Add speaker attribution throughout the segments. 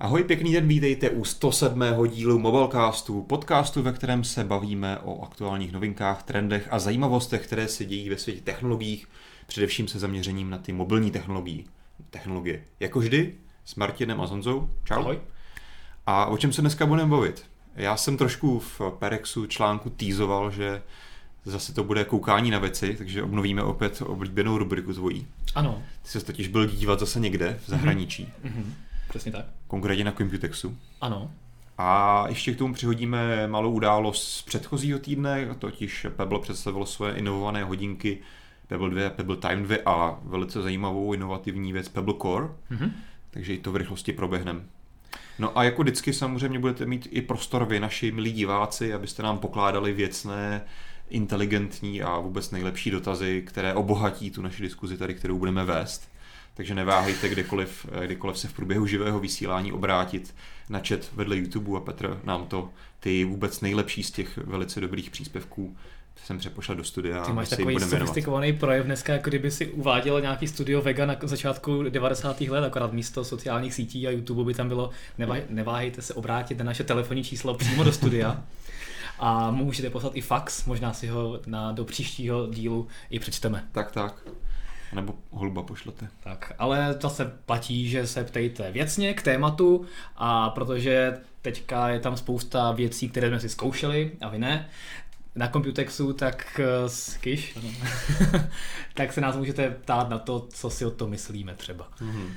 Speaker 1: Ahoj, pěkný den, vítejte u 107. dílu Mobilecastu, podcastu, ve kterém se bavíme o aktuálních novinkách, trendech a zajímavostech, které se dějí ve světě technologiích, především se zaměřením na ty mobilní technologie. technologie. Jako vždy s Martinem a Zonzou. Čau.
Speaker 2: Ahoj.
Speaker 1: A o čem se dneska budeme bavit? Já jsem trošku v Perexu článku týzoval, že zase to bude koukání na věci, takže obnovíme opět oblíbenou rubriku tvojí.
Speaker 2: Ano.
Speaker 1: Ty jsi totiž byl dívat zase někde v zahraničí.
Speaker 2: Mm-hmm. Přesně tak.
Speaker 1: Konkrétně na Computexu.
Speaker 2: Ano.
Speaker 1: A ještě k tomu přihodíme malou událost z předchozího týdne, totiž Pebble představil své inovované hodinky Pebble 2 Pebble Time 2 a velice zajímavou inovativní věc Pebble Core, mm-hmm. takže i to v rychlosti proběhneme. No a jako vždycky samozřejmě budete mít i prostor vy, naši milí diváci, abyste nám pokládali věcné, inteligentní a vůbec nejlepší dotazy, které obohatí tu naši diskuzi tady, kterou budeme vést. Takže neváhejte kdekoliv, kdykoliv se v průběhu živého vysílání obrátit na chat vedle YouTube a Petr nám to ty vůbec nejlepší z těch velice dobrých příspěvků jsem přepošel do studia.
Speaker 2: Ty máš takový sofistikovaný projev dneska, jako kdyby si uváděl nějaký studio Vega na začátku 90. let, akorát místo sociálních sítí a YouTube by tam bylo neváhejte se obrátit na naše telefonní číslo přímo do studia. A můžete poslat i fax, možná si ho na, do příštího dílu i přečteme.
Speaker 1: Tak, tak. Nebo holuba pošlete.
Speaker 2: Tak, ale zase platí, že se ptejte věcně k tématu a protože teďka je tam spousta věcí, které jsme si zkoušeli a vy ne, na Computexu, tak uh, kyš, tak se nás můžete ptát na to, co si o to myslíme třeba. Mm-hmm.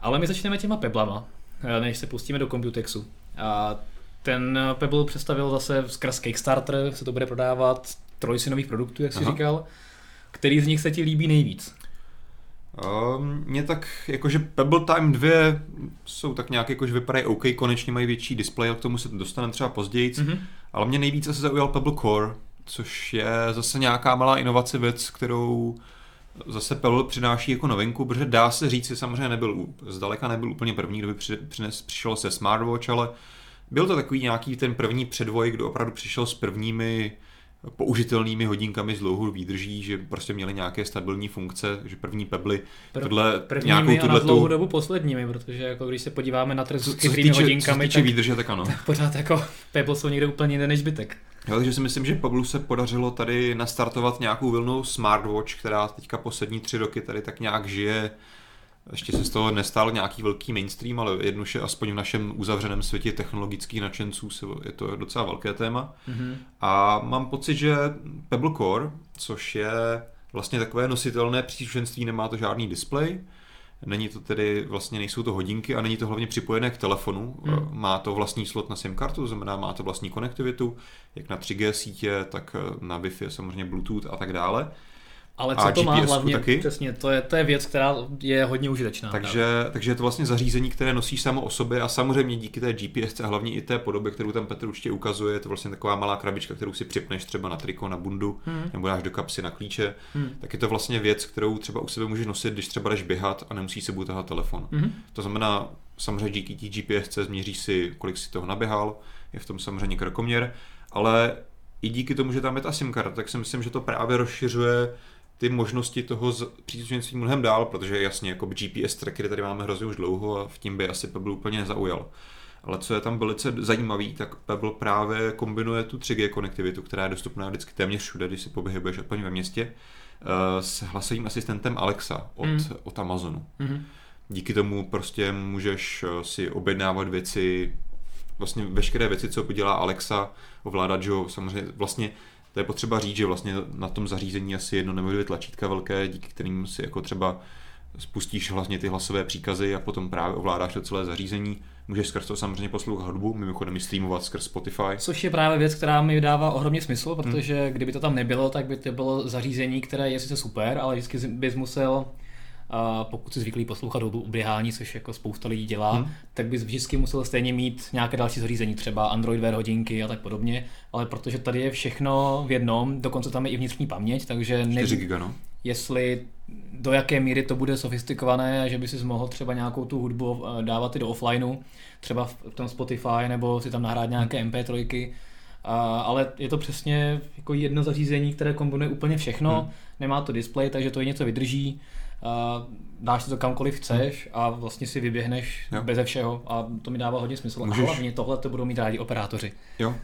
Speaker 2: Ale my začneme těma peblama, eh, než se pustíme do Computexu. A ten Pebble představil zase skrz Kickstarter, se to bude prodávat trojsi nových produktů, jak jsi Aha. říkal. Který z nich se ti líbí nejvíc?
Speaker 1: Um, mě tak, jakože Pebble Time 2 jsou tak nějak, jakože vypadají OK, konečně mají větší displej, ale k tomu se dostaneme třeba později, mm-hmm. ale mě nejvíce se zaujal Pebble Core, což je zase nějaká malá inovace věc, kterou zase Pebble přináší jako novinku, protože dá se říct, že samozřejmě nebyl, zdaleka nebyl úplně první, kdo by přines, přišel se Smartwatch, ale byl to takový nějaký ten první předvoj, kdo opravdu přišel s prvními použitelnými hodinkami s dlouhou výdrží, že prostě měli nějaké stabilní funkce, že první pebly
Speaker 2: tohle prvními nějakou tuhle dlouhou dobu posledními, protože jako když se podíváme na trh s chytrými hodinkami,
Speaker 1: co tak, výdrže, tak ano.
Speaker 2: Tak pořád jako Pebble jsou někde úplně jiné než zbytek.
Speaker 1: Jo, takže si myslím, že Pebble se podařilo tady nastartovat nějakou vilnou smartwatch, která teďka poslední tři roky tady tak nějak žije ještě se z toho nestal nějaký velký mainstream, ale jednoduše aspoň v našem uzavřeném světě technologických nadšenců je to docela velké téma. Mm-hmm. A mám pocit, že Pebble Core, což je vlastně takové nositelné příslušenství, nemá to žádný displej, Není to tedy, vlastně nejsou to hodinky a není to hlavně připojené k telefonu. Hmm. Má to vlastní slot na SIM kartu, to znamená má to vlastní konektivitu, jak na 3G sítě, tak na Wi-Fi, samozřejmě Bluetooth a tak dále.
Speaker 2: Ale co a to má hlavně, taky? přesně, to je, to je věc, která je hodně užitečná.
Speaker 1: Takže, takže je to vlastně zařízení, které nosíš samo o sobě a samozřejmě díky té GPS a hlavně i té podobě, kterou tam Petr určitě ukazuje, je to vlastně taková malá krabička, kterou si připneš třeba na triko, na bundu, hmm. nebo dáš do kapsy na klíče, hmm. tak je to vlastně věc, kterou třeba u sebe můžeš nosit, když třeba jdeš běhat a nemusíš se tahat telefon. Hmm. To znamená, samozřejmě díky té GPS změří si, kolik si toho naběhal, je v tom samozřejmě krokoměr, ale i díky tomu, že tam je ta SIM karta, tak si myslím, že to právě rozšiřuje ty možnosti toho příslušenství mnohem dál, protože jasně, jako GPS trackery tady máme hrozně už dlouho a v tím by asi Pebble úplně nezaujal. Ale co je tam velice zajímavý, tak Pebble právě kombinuje tu 3G konektivitu, která je dostupná vždycky téměř všude, když si pohybuješ aspoň ve městě, eh, s hlasovým asistentem Alexa od, mm. od Amazonu. Mm. Díky tomu prostě můžeš eh, si objednávat věci, vlastně veškeré věci, co udělá Alexa, ovládat, že samozřejmě vlastně to je potřeba říct, že vlastně na tom zařízení asi jedno nebo dvě tlačítka velké, díky kterým si jako třeba spustíš vlastně ty hlasové příkazy a potom právě ovládáš to celé zařízení. Můžeš skrz to samozřejmě poslouchat hudbu, mimochodem i streamovat skrz Spotify.
Speaker 2: Což je právě věc, která mi dává ohromně smysl, protože hmm. kdyby to tam nebylo, tak by to bylo zařízení, které je sice super, ale vždycky bys musel a pokud jsi zvyklý poslouchat hudbu u běhání, což jako spousta lidí dělá, hmm. tak bys vždycky musel stejně mít nějaké další zařízení, třeba Android Wear hodinky a tak podobně, ale protože tady je všechno v jednom, dokonce tam je i vnitřní paměť, takže
Speaker 1: nevím, giga, no.
Speaker 2: jestli do jaké míry to bude sofistikované, že by si mohl třeba nějakou tu hudbu eh, dávat i do offlineu, třeba v tom Spotify, nebo si tam nahrát nějaké MP3, a, ale je to přesně jako jedno zařízení, které kombinuje úplně všechno, hmm. nemá to display, takže to i něco vydrží a dáš si to kamkoliv chceš a vlastně si vyběhneš
Speaker 1: Jo.
Speaker 2: beze všeho a to mi dává hodně smysl.
Speaker 1: Můžeš-
Speaker 2: A hlavně tohle to budou mít rádi operátoři.
Speaker 1: Jo.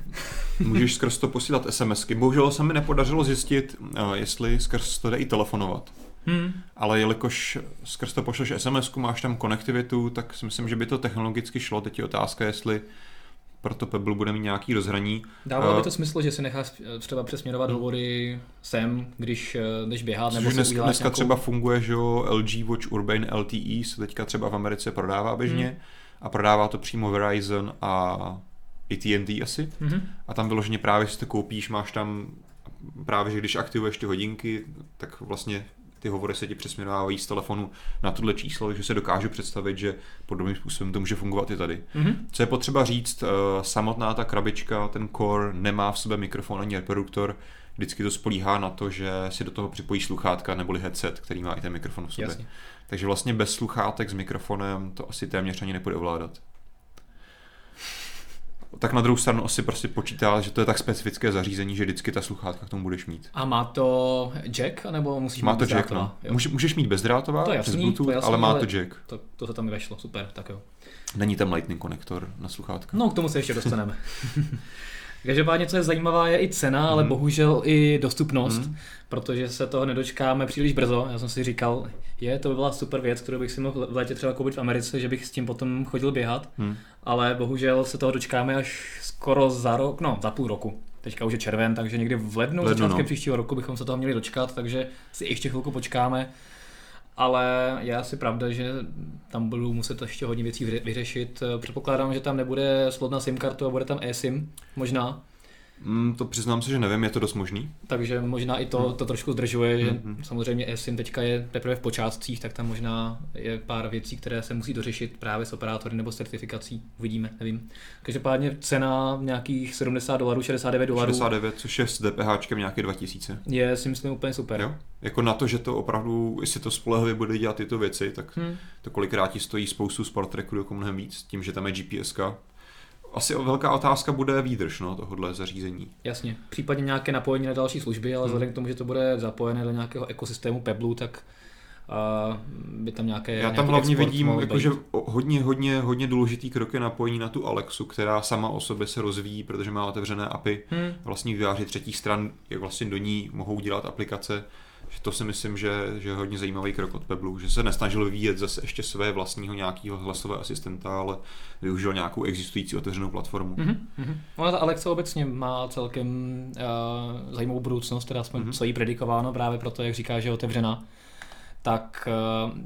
Speaker 1: Můžeš skrz to posílat SMSky. Bohužel se mi nepodařilo zjistit, eh, jestli skrz to jde i telefonovat.
Speaker 2: Hmm.
Speaker 1: Ale jelikož skrz to pošleš SMS, máš tam konektivitu, tak si myslím, že by to technologicky šlo. Teď je otázka, jestli pro to Pebble bude mít nějaký rozhraní.
Speaker 2: Dávalo by
Speaker 1: Eh,
Speaker 2: to smysl, že si necháš eh, třeba přesměrovat hovory sem, když eh, jdeš běhat, nebo
Speaker 1: dnes,
Speaker 2: uděláš
Speaker 1: dneska
Speaker 2: nějakou...
Speaker 1: třeba funguje, že jo, LG Watch Urbane LTE se teďka třeba v Americe prodává běžně
Speaker 2: Hmm.
Speaker 1: a prodává to přímo Verizon a AT&T asi.
Speaker 2: Mhm.
Speaker 1: A tam vyloženě právě si to koupíš, máš tam právě, že když aktivuješ ty hodinky, tak vlastně ty hovory se ti přesměrovávají z telefonu na tohle číslo, takže se dokážu představit, že podobným způsobem to může fungovat i tady.
Speaker 2: Mhm.
Speaker 1: Co je potřeba říct, eh, samotná ta krabička, ten core nemá v sobě mikrofon ani reproduktor, vždycky to spolíhá na to, že si do toho připojí sluchátka neboli headset, který má i ten mikrofon v sobě.
Speaker 2: Jasně.
Speaker 1: Takže vlastně bez sluchátek s mikrofonem to asi téměř ani nepůjde ovládat. Tak na druhou stranu asi prostě počítá, že to je tak specifické zařízení, že vždycky ta sluchátka k tomu budeš mít.
Speaker 2: A má to jack, nebo musíš
Speaker 1: Má
Speaker 2: mít
Speaker 1: to jack, no. Může, můžeš mít bezdrátová
Speaker 2: To je
Speaker 1: přes
Speaker 2: jasný,
Speaker 1: Bluetooth,
Speaker 2: to je jasný,
Speaker 1: ale má
Speaker 2: ale-
Speaker 1: to jack.
Speaker 2: To, to se tam vešlo, super, tak jo.
Speaker 1: Není tam lightning konektor na sluchátka.
Speaker 2: No, k tomu se ještě dostaneme. Každopádně, co je zajímavá, je i cena, ale
Speaker 1: Mhm.
Speaker 2: bohužel i dostupnost,
Speaker 1: Mhm.
Speaker 2: protože se toho nedočkáme příliš brzo. Já jsem si říkal, je, to by byla super věc, kterou bych si mohl v létě třeba koupit v Americe, že bych s tím potom chodil běhat,
Speaker 1: Hm.
Speaker 2: Ale bohužel se toho dočkáme až skoro za rok, no za půl roku. Teďka už je červen, takže někdy v lednu,
Speaker 1: Lednu,
Speaker 2: začátkem
Speaker 1: no.
Speaker 2: příštího roku bychom se toho měli dočkat, takže si ještě chvilku počkáme. Ale je asi pravda, že tam budu muset ještě hodně věcí vyře- vyřešit. Předpokládám, že tam nebude slot na SIM kartu a bude tam eSIM, možná.
Speaker 1: Mm, to přiznám se, že nevím, je to dost možný.
Speaker 2: Takže možná i to,
Speaker 1: Hmm.
Speaker 2: to trošku zdržuje, že
Speaker 1: Mhm.
Speaker 2: samozřejmě eSIM teďka je teprve v počátcích, tak tam možná je pár věcí, které se musí dořešit právě s operátory nebo s certifikací. Uvidíme, nevím. Každopádně cena nějakých 70 dolarů, 69 dolarů
Speaker 1: 69, což je s DPH nějaké 2000.
Speaker 2: je si myslím úplně super.
Speaker 1: Jo? Jako na to, že to opravdu, jestli to spolehlivě bude dělat tyto věci, tak
Speaker 2: Hm.
Speaker 1: to kolikrát ti stojí spoustu sport tracků jako mnohem víc, tím, že tam je GPSka. Asi velká otázka bude výdrž no, tohohle zařízení.
Speaker 2: Jasně, případně nějaké napojení na další služby, ale
Speaker 1: Hmm.
Speaker 2: vzhledem k tomu, že to bude zapojené do nějakého ekosystému Pebble, tak uh, by tam nějaké
Speaker 1: Já tam hlavně vidím jakože
Speaker 2: být.
Speaker 1: hodně, hodně, hodně důležitý krok je napojení na tu Alexu, která sama o sobě se rozvíjí, protože má otevřené API.
Speaker 2: Hm,
Speaker 1: Vlastní výváři třetích stran, jak vlastně do ní mohou dělat aplikace. To si myslím, že, že je hodně zajímavý krok od Pebble, že se nesnažil vyvíjet zase ještě své vlastního nějakého hlasového asistenta, ale využil nějakou existující otevřenou platformu.
Speaker 2: Mhm, mhm. Ona ta Alexa obecně má celkem uh, zajímavou budoucnost, teda jsme
Speaker 1: Mhm.
Speaker 2: mm-hmm. co jí predikováno právě proto, jak říká, že je otevřená. Tak uh,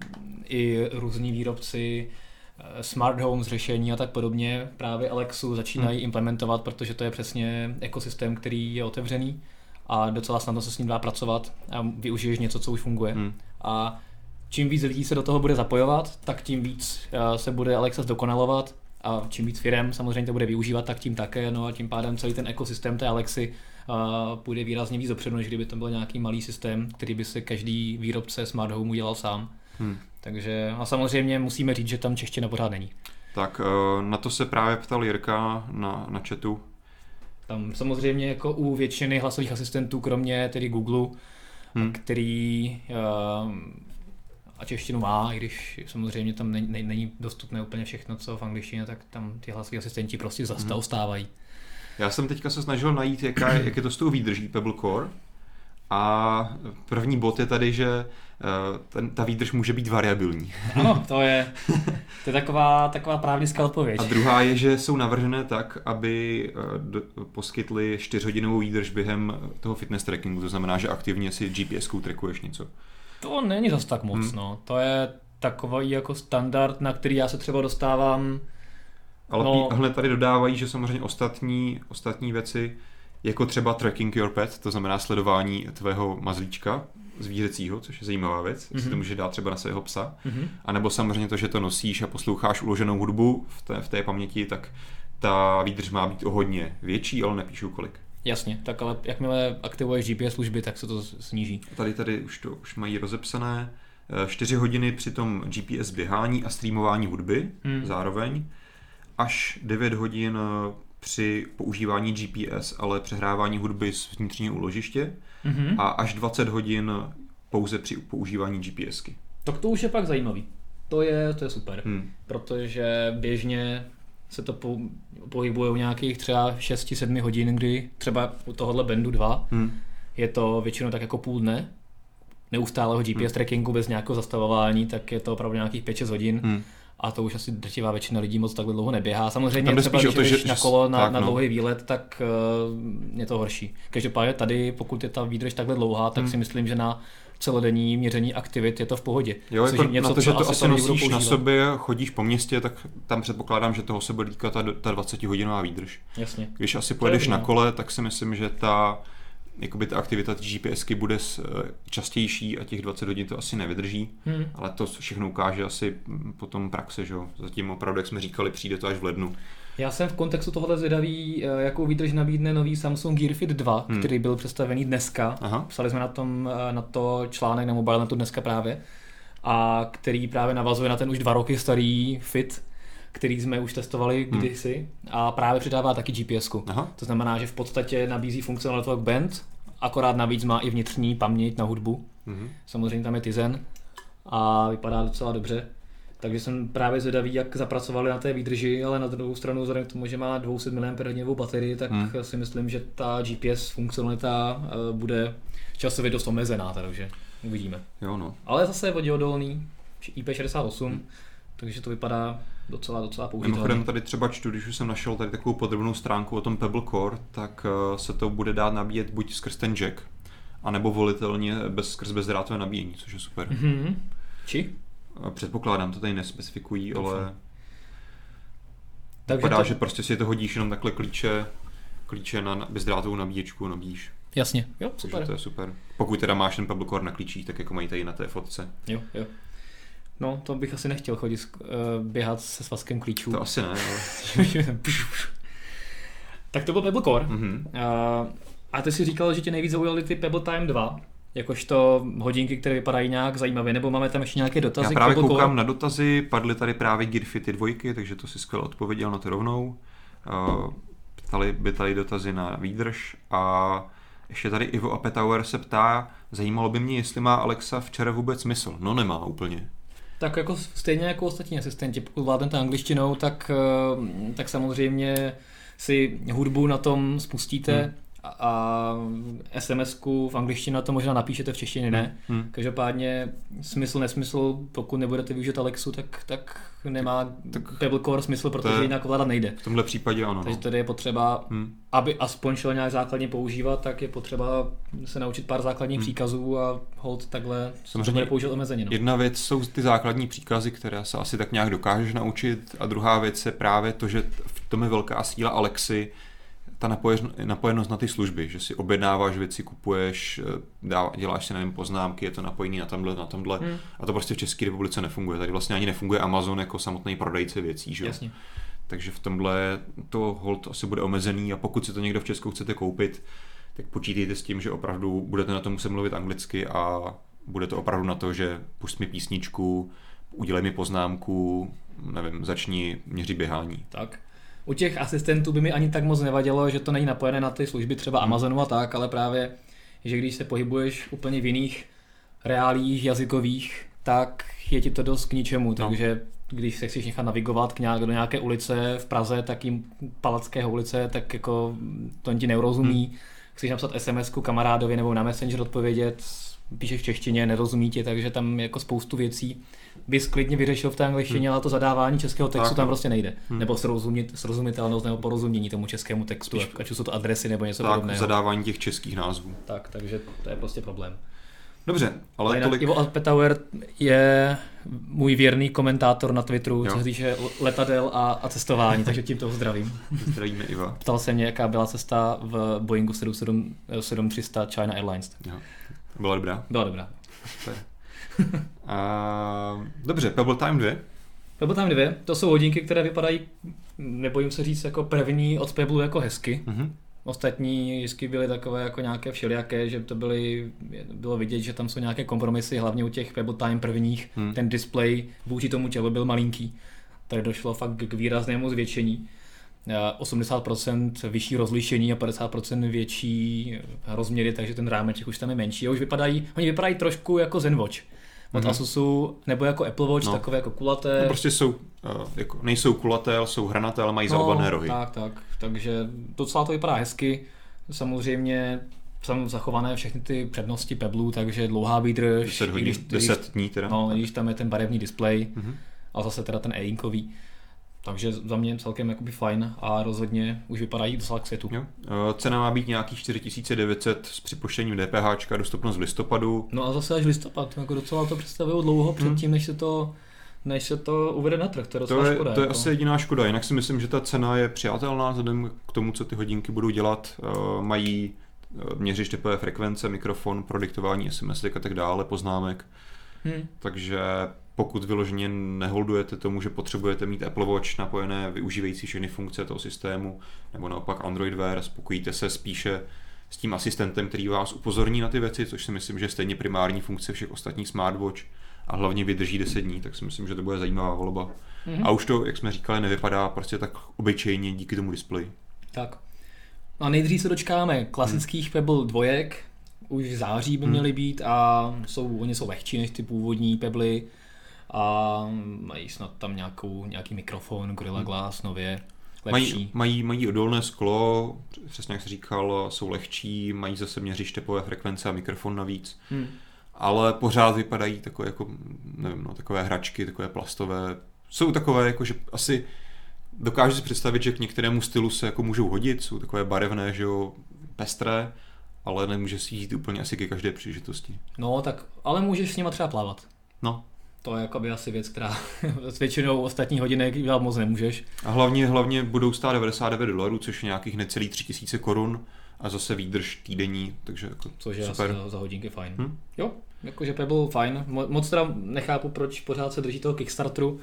Speaker 2: i různí výrobci eh, smart homes řešení a tak podobně právě Alexu začínají implementovat, protože to je přesně ekosystém, který je otevřený a docela snadno se s ním dá pracovat a využiješ něco, co už funguje.
Speaker 1: Hmm.
Speaker 2: A čím víc lidí se do toho bude zapojovat, tak tím víc eh, se bude Alexa zdokonalovat a čím víc firm samozřejmě to bude využívat, tak tím také, no a tím pádem celý ten ekosystém té Alexy uh, půjde výrazně víc dopředu, než kdyby to byl nějaký malý systém, který by se každý výrobce smart home udělal sám.
Speaker 1: Hmm.
Speaker 2: Takže a samozřejmě musíme říct, že tam čeština pořád není.
Speaker 1: Tak eh, na to se právě ptal Jirka na, na chatu.
Speaker 2: Tam samozřejmě jako u většiny hlasových asistentů, kromě tedy Google,
Speaker 1: Hmm.
Speaker 2: který uh, a češtinu má, i když samozřejmě tam není, není, není dostupné úplně všechno, co v angličtině, tak tam ty hlasoví asistenti prostě
Speaker 1: Hmm.
Speaker 2: zaostávají.
Speaker 1: Já jsem teďka se snažil najít, jaká, jak je to s tou výdrží Pebble Core. A první bod je tady, že eh, ten, ta výdrž může být variabilní.
Speaker 2: Ano, to je, to je taková, taková právnická odpověď.
Speaker 1: A druhá je, že jsou navržené tak, aby eh, do, poskytly 4-hodinovou výdrž během toho fitness trackingu, to znamená, že aktivně si GPS-kou trackuješ něco.
Speaker 2: To není zas tak moc,
Speaker 1: Hmm.
Speaker 2: no. To je takový jako standard, na který já se třeba dostávám
Speaker 1: Ale
Speaker 2: no.
Speaker 1: hned tady dodávají, že samozřejmě ostatní, ostatní věci, jako třeba tracking your pet, to znamená sledování tvého mazlíčka zvířecího, což je zajímavá věc, mm-hmm. si to může dát třeba na svého psa.
Speaker 2: Mhm.
Speaker 1: A nebo samozřejmě to, že to nosíš a posloucháš uloženou hudbu v té, v té paměti, tak ta výdrž má být o hodně větší, ale nepíšu kolik.
Speaker 2: Jasně, tak ale jakmile aktivuješ GPS služby, tak se to sníží.
Speaker 1: Tady tady už to už mají rozepsané. 4 hodiny při tom GPS běhání a streamování hudby
Speaker 2: Hmm.
Speaker 1: zároveň. Až 9 hodin eh, při používání GPS, ale přehrávání hudby z vnitřního úložiště
Speaker 2: Mhm.
Speaker 1: a až 20 hodin pouze při používání GPSky.
Speaker 2: Tak to už je pak zajímavý. To je, to je super,
Speaker 1: Hmm.
Speaker 2: protože běžně se to po, pohybuje u nějakých třeba 6-7 hodin, kdy třeba u tohohle bandu 2
Speaker 1: Hmm.
Speaker 2: je to většinou tak jako půl dne neustálého GPS hmm. trackingu bez nějakého zastavování, tak je to opravdu nějakých 5-6 hodin.
Speaker 1: Hmm.
Speaker 2: A to už asi drtivá většina lidí moc takhle dlouho neběhá. Samozřejmě
Speaker 1: Tam
Speaker 2: třeba, když
Speaker 1: to,
Speaker 2: jdeš
Speaker 1: že-
Speaker 2: na kolo na,
Speaker 1: tak,
Speaker 2: na
Speaker 1: no.
Speaker 2: dlouhý výlet, tak uh, je to horší. Každopádně tady, pokud je ta výdrž takhle dlouhá, tak
Speaker 1: Hmm.
Speaker 2: si myslím, že na celodenní měření aktivit je to v pohodě.
Speaker 1: Jo,
Speaker 2: Což
Speaker 1: jako
Speaker 2: je něco,
Speaker 1: na to, že to
Speaker 2: asi
Speaker 1: asi nosíš na sobě, chodíš po městě, tak tam předpokládám, že toho se bude týkat ta, ta 20 hodinová výdrž.
Speaker 2: Jasně.
Speaker 1: Když asi
Speaker 2: je
Speaker 1: pojedeš na
Speaker 2: no.
Speaker 1: kole, tak si myslím, že ta jakoby ta aktivita GPSky bude eh, častější a těch 20 hodin to asi nevydrží,
Speaker 2: Hmm.
Speaker 1: ale to všechno ukáže asi mm, potom praxe, že jo. Zatím opravdu, jak jsme říkali, přijde to až v lednu.
Speaker 2: Já jsem v kontextu tohohle zvědavý, eh, jakou výdrž nabídne nový Samsung Gear Fit 2,
Speaker 1: Hmm.
Speaker 2: který byl představený dneska.
Speaker 1: Aha.
Speaker 2: Psali jsme na, tom, eh, na to článek na mobile to dneska právě. A který právě navazuje na ten už dva roky starý Fit, který jsme už testovali
Speaker 1: Hmm.
Speaker 2: kdysi. A právě přidává taky GPSku.
Speaker 1: Aha.
Speaker 2: To znamená, že v podstatě nabízí funkcionalitu jak band, akorát navíc má i vnitřní paměť na hudbu.
Speaker 1: Mhm.
Speaker 2: Samozřejmě tam je Tizen a vypadá docela dobře. Takže jsem právě zvědavý, jak zapracovali na té výdrži, ale na druhou stranu, vzhledem k tomu, že má 200 mAh baterii, tak
Speaker 1: Hmm.
Speaker 2: si myslím, že ta GPS funkcionalita eh, bude časově dost omezená, takže uvidíme.
Speaker 1: Jo, no.
Speaker 2: Ale zase je voděodolný, IP68, takže to vypadá docela, docela použitelně.
Speaker 1: Mimochodem tady třeba čtu, když už jsem našel tady takovou podrobnou stránku o tom Pebble Core, tak eh, se to bude dát nabíjet buď skrz ten jack, anebo volitelně bez, skrz bezdrátové nabíjení, což je super.
Speaker 2: Mhm. Či?
Speaker 1: A Předpokládám, to tady nespecifikují,
Speaker 2: Doufám.
Speaker 1: ale
Speaker 2: Takže
Speaker 1: vypadá,
Speaker 2: to,
Speaker 1: že prostě si to hodíš jenom takhle klíče, klíče na bezdrátovou nabíječku nabíjíš.
Speaker 2: Jasně, jo,
Speaker 1: Takže
Speaker 2: super.
Speaker 1: to je super. Pokud teda máš ten Pebble Core na klíčích, tak jako mají tady na té fotce.
Speaker 2: Jo, jo. No, to bych asi nechtěl chodit, eh, běhat se svazkem klíčů.
Speaker 1: To asi ne, ale...
Speaker 2: tak to byl Pebble Core.
Speaker 1: Mhm.
Speaker 2: A, a ty si říkal, že tě nejvíc zaujaly ty Pebble Time 2, jakožto hodinky, které vypadají nějak zajímavě, nebo máme tam ještě nějaké dotazy
Speaker 1: Já právě
Speaker 2: Pebble
Speaker 1: koukám
Speaker 2: Core?
Speaker 1: na dotazy, padly tady právě Gearfity dvojky, takže to si skvěle odpověděl na to rovnou. Uh, Ptali by tady dotazy na výdrž a ještě tady Ivo Apetauer se ptá, zajímalo by mě, jestli má Alexa včera vůbec smysl. No nemá úplně.
Speaker 2: Tak jako stejně jako ostatní asistenti, pokud vládnete angličtinou, tak, eh, tak samozřejmě si hudbu na tom spustíte
Speaker 1: Hmm.
Speaker 2: A, SMS-ku v angličtině to možná napíšete, v češtině ne.
Speaker 1: Hm.
Speaker 2: Každopádně smysl, nesmysl, pokud nebudete využít Alexu, tak, tak nemá
Speaker 1: tak
Speaker 2: Pebble Core smysl, protože
Speaker 1: je-
Speaker 2: jinak ovládat nejde.
Speaker 1: V tomhle případě ano.
Speaker 2: Takže
Speaker 1: No.
Speaker 2: tady je potřeba,
Speaker 1: Hm.
Speaker 2: aby aspoň šel nějak základně používat, tak je potřeba se naučit pár základních
Speaker 1: Hmm.
Speaker 2: příkazů a hold takhle
Speaker 1: Samozřejmě
Speaker 2: použít omezeně. No.
Speaker 1: Jedna věc jsou ty základní příkazy, které se asi tak nějak dokážeš naučit a druhá věc je právě to, že v tom je velká síla Alexy, ta napojenost na ty služby, že si objednáváš věci, kupuješ, eh, dá, děláš si nevím poznámky, je to napojený na tomhle, na tomhle
Speaker 2: Hmm.
Speaker 1: a to prostě v České republice nefunguje. Tady vlastně ani nefunguje Amazon jako samotný prodejce věcí, že?
Speaker 2: Jasně.
Speaker 1: Takže v tomhle to hold asi bude omezený a pokud si to někdo v Česku chcete koupit, tak počítejte s tím, že opravdu budete na to muset mluvit anglicky a bude to opravdu na to, že pust mi písničku, udělej mi poznámku, nevím, začni měřit běhání.
Speaker 2: Tak. U těch asistentů by mi ani tak moc nevadilo, že to není napojené na ty služby třeba. Amazonu a tak, ale právě, že když se pohybuješ úplně v jiných reálích jazykových, tak je ti to dost k ničemu,
Speaker 1: No.
Speaker 2: takže když se chceš nechat navigovat k nějak, do nějaké ulice v Praze, tak jim Palackého ulice, tak jako to ti nerozumí.
Speaker 1: Hmm.
Speaker 2: Chceš napsat sms kamarádovi nebo na Messenger odpovědět, píšeš v češtině, nerozumí ti, takže tam jako spoustu věcí bys klidně vyřešil v té angličtině, ale to zadávání českého textu
Speaker 1: Tak,
Speaker 2: tam prostě nejde.
Speaker 1: Hmm.
Speaker 2: Nebo srozumit, srozumitelnost nebo porozumění tomu českému textu,
Speaker 1: Spíš-
Speaker 2: ať už jsou to adresy nebo něco
Speaker 1: Tak,
Speaker 2: podobného.
Speaker 1: zadávání těch českých názvů.
Speaker 2: Tak, takže to je prostě problém.
Speaker 1: Dobře, ale
Speaker 2: Ale
Speaker 1: tolik...
Speaker 2: Ivo Petauer je můj věrný komentátor na Twitteru,
Speaker 1: Jo.
Speaker 2: co se týče letadel a, a cestování, takže tím toho zdravím.
Speaker 1: Zdravíme Iva.
Speaker 2: Ptal se mě, jaká byla cesta v Boeingu 7300 China Airlines.
Speaker 1: Jo. Byla dobrá.
Speaker 2: Byla dobrá.
Speaker 1: A, dobře, Pebble Time 2.
Speaker 2: Pebble Time 2, to jsou hodinky, které vypadají, nebojím se říct, jako první od Pebble jako hezky.
Speaker 1: Mhm.
Speaker 2: Ostatní vždycky byly takové jako nějaké všelijaké, že to byly, bylo vidět, že tam jsou nějaké kompromisy, hlavně u těch Pebble Time prvních.
Speaker 1: Hmm.
Speaker 2: Ten display vůči tomu tělu byl malinký. Tady došlo fakt k výraznému zvětšení. Eh, 80% vyšší rozlišení a 50% větší rozměry, takže ten rámeček už tam je menší. A už vypadají, oni vypadají trošku jako Zen Watch. od
Speaker 1: Mhm.
Speaker 2: Asusu, nebo jako Apple Watch,
Speaker 1: No.
Speaker 2: takové jako kulaté.
Speaker 1: No, prostě jsou, uh, jako, nejsou kulaté, ale jsou hranaté, ale mají zaobané rohy.
Speaker 2: No, Tak, tak. Takže docela to vypadá hezky. Samozřejmě jsou zachované všechny ty přednosti Pebbleu, takže dlouhá výdrž.
Speaker 1: 10
Speaker 2: i
Speaker 1: hodin,
Speaker 2: když,
Speaker 1: 10 dní teda.
Speaker 2: No, když tam je ten barevný displej,
Speaker 1: Mhm.
Speaker 2: a zase teda ten e-inkový. Takže za mě celkem jakoby fajn a rozhodně už vypadají docela k světu.
Speaker 1: Jo. Uh, cena má být nějakých 4900 s připuštěním DPH, dostupnost v listopadu.
Speaker 2: No a zase až listopad, jako docela to představují dlouho předtím, než se to než se to uvede na trh, to je docela
Speaker 1: To je,
Speaker 2: škoda.
Speaker 1: to je
Speaker 2: jako.
Speaker 1: asi jediná škoda, jinak si myslím, že ta cena je přijatelná vzhledem k tomu, co ty hodinky budou dělat. Uh, mají uh, měřič typové frekvence, mikrofon pro diktování SMS a tak dále, poznámek.
Speaker 2: Hm.
Speaker 1: Takže pokud vyloženě neholdujete tomu, že potřebujete mít Apple Watch napojené, využívající všechny funkce toho systému, nebo naopak Android Wear, spokojíte se spíše s tím asistentem, který vás upozorní na ty věci, což si myslím, že je stejně primární funkce všech ostatních smartwatch a hlavně vydrží 10 dní, tak si myslím, že to bude zajímavá volba.
Speaker 2: Mhm.
Speaker 1: A už to, jak jsme říkali, nevypadá prostě tak obyčejně díky tomu displeji.
Speaker 2: Tak. No a nejdřív se dočkáme klasických Pebble dvojek, už v září by
Speaker 1: Hmm.
Speaker 2: měly být a jsou, oni jsou lehčí než ty původní Pebble a mají snad tam nějakou, nějaký mikrofon, Gorilla Glass nově, lepší.
Speaker 1: Mají, mají, mají odolné sklo, přesně jak jsi říkal, jsou lehčí, mají zase měřič typové frekvence a mikrofon navíc.
Speaker 2: Hm.
Speaker 1: ale pořád vypadají takové jako, nevím, no, takové hračky, takové plastové. Jsou takové, jako, že asi dokážu si představit, že k některému stylu se jako můžou hodit, jsou takové barevné, že jo, pestré, ale nemůže si jít úplně asi ke každé příležitosti.
Speaker 2: No tak, ale můžeš s nima třeba plavat.
Speaker 1: No.
Speaker 2: To je jakoby asi věc, která s většinou ostatních hodinek dělat moc nemůžeš.
Speaker 1: A hlavně, hlavně budou stát 99 dolarů, což je nějakých necelých 3000 korun a zase výdrž týdenní, takže jako
Speaker 2: Což je
Speaker 1: super.
Speaker 2: asi za, za hodinky fajn.
Speaker 1: Hm?
Speaker 2: Jo, jakože Pebble fajn. Mo- Moc teda nechápu, proč pořád se drží toho Kickstarteru.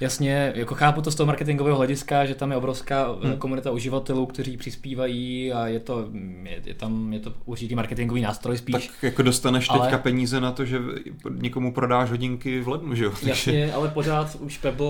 Speaker 2: Jasně, jako chápu to z toho marketingového hlediska, že tam je obrovská
Speaker 1: Hm.
Speaker 2: hm. komunita uživatelů, kteří přispívají a je to, je, je tam je to určitý marketingový nástroj spíš.
Speaker 1: Tak jako dostaneš
Speaker 2: Ale-
Speaker 1: teďka peníze na to, že někomu prodáš hodinky v lednu, že jo? Takže-
Speaker 2: Jasně, ale pořád už Pebble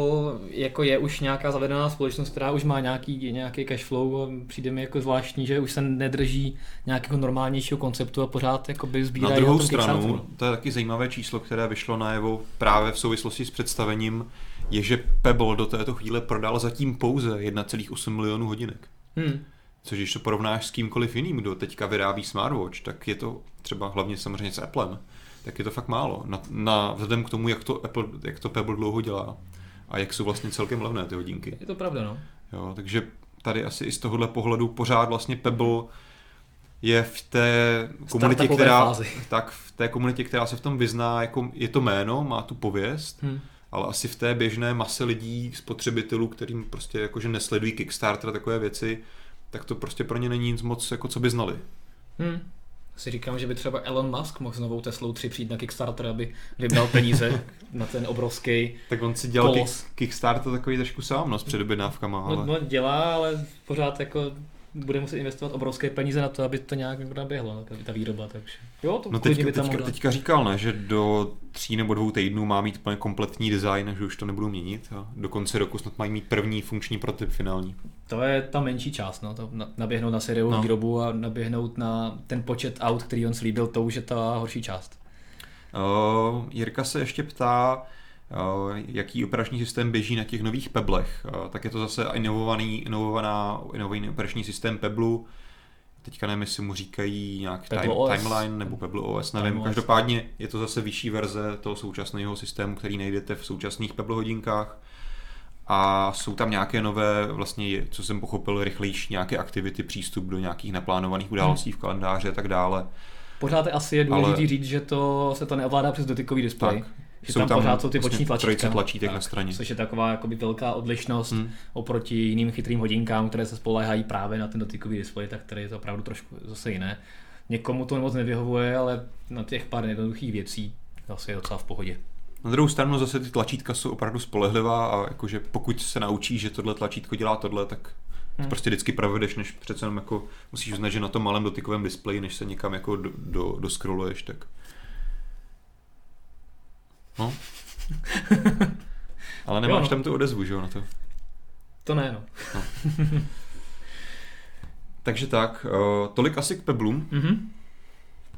Speaker 2: jako je už nějaká zavedená společnost, která už má nějaký, nějaký cash flow a přijde mi jako zvláštní, že už se nedrží nějakého normálnějšího konceptu a pořád jakoby
Speaker 1: Na
Speaker 2: sbírají
Speaker 1: druhou
Speaker 2: tom
Speaker 1: stranu,
Speaker 2: Kickstarteru.
Speaker 1: to je taky zajímavé číslo, které vyšlo najevo právě v souvislosti s představením, je, že Pebble do této chvíle prodal zatím pouze 1,8 milionů hodinek.
Speaker 2: Hmm.
Speaker 1: Což když to porovnáš s kýmkoliv jiným, kdo teďka vyrábí smartwatch, tak je to třeba hlavně samozřejmě s Applem, tak je to fakt málo. Na, na, vzhledem k tomu, jak to, Apple, jak to Pebble dlouho dělá a jak jsou vlastně celkem levné ty hodinky.
Speaker 2: Je to pravda, no.
Speaker 1: Jo, takže tady asi i z tohohle pohledu pořád vlastně Pebble je v té komunitě, která,
Speaker 2: fázi.
Speaker 1: tak v té komunitě, která se v tom vyzná, jako je to jméno, má tu pověst,
Speaker 2: Hmm.
Speaker 1: Ale asi v té běžné mase lidí, spotřebitelů, kterým prostě jakože nesledují Kickstarter a takové věci, tak to prostě pro ně není nic moc, jako co by znali.
Speaker 2: Hmm. Si říkám, že by třeba Elon Musk mohl s novou Teslou 3 přijít na Kickstarter, aby vybral peníze na ten obrovský.
Speaker 1: Tak on si dělal kick, Kickstarter takový trošku sám, no, s předobjednávkama, ale...
Speaker 2: No, no, dělá, ale pořád jako bude muset investovat obrovské peníze na to, aby to nějak jako naběhlo, ta, ta výroba, takže jo, to
Speaker 1: No teďka,
Speaker 2: by tam
Speaker 1: teďka, teďka říkal, ne, že do tří nebo dvou týdnů má mít úplně kompletní design, že už to nebudou měnit a do konce roku snad mají mít první funkční prototyp finální.
Speaker 2: To je ta menší část, no, to na- naběhnout na sériovou
Speaker 1: No.
Speaker 2: no. výrobu a naběhnout na ten počet aut, který on slíbil, to už je ta horší část.
Speaker 1: Uh, Jirka se ještě ptá, jaký operační systém běží na těch nových Peblech. Tak je to zase inovovaný, inovovaná, inovovaný operační systém Peblu. Teďka nevím, jestli mu říkají nějak time. Timeline nebo Pebble OS, nevím.
Speaker 2: Time OS.
Speaker 1: Každopádně je to zase vyšší verze toho současného systému, který najdete v současných Pebble hodinkách. A jsou tam nějaké nové, vlastně, co jsem pochopil, rychlejší nějaké aktivity, přístup do nějakých naplánovaných událostí v kalendáři a tak dále.
Speaker 2: Pořád je asi je důležité
Speaker 1: ale...
Speaker 2: říct, že to se to neovládá přes dotykový displej.
Speaker 1: Tak,
Speaker 2: Že tam, pořád jsou ty boční tlačítka.
Speaker 1: trojice tlačítek
Speaker 2: Tak,
Speaker 1: na straně.
Speaker 2: Což je taková jakoby velká odlišnost
Speaker 1: Hmm.
Speaker 2: oproti jiným chytrým hodinkám, které se spoléhají právě na ten dotykový displej, tak tady je to opravdu trošku zase jiné. Někomu to moc nevyhovuje, ale na těch pár jednoduchých věcí zase je docela v pohodě.
Speaker 1: Na druhou stranu zase ty tlačítka jsou opravdu spolehlivá a jakože pokud se naučíš, že tohle tlačítko dělá tohle, tak to
Speaker 2: Hmm.
Speaker 1: prostě vždycky provedeš, než přece jenom jako musíš uznat, že na tom malém dotykovém displeji, než se někam jako do, do, doskroluješ, tak no. Ale nemáš
Speaker 2: Jo, no.
Speaker 1: tam tu odezvu, že jo, na to.
Speaker 2: To ne, no.
Speaker 1: Takže tak, uh, tolik asi k Peblům.
Speaker 2: Mhm.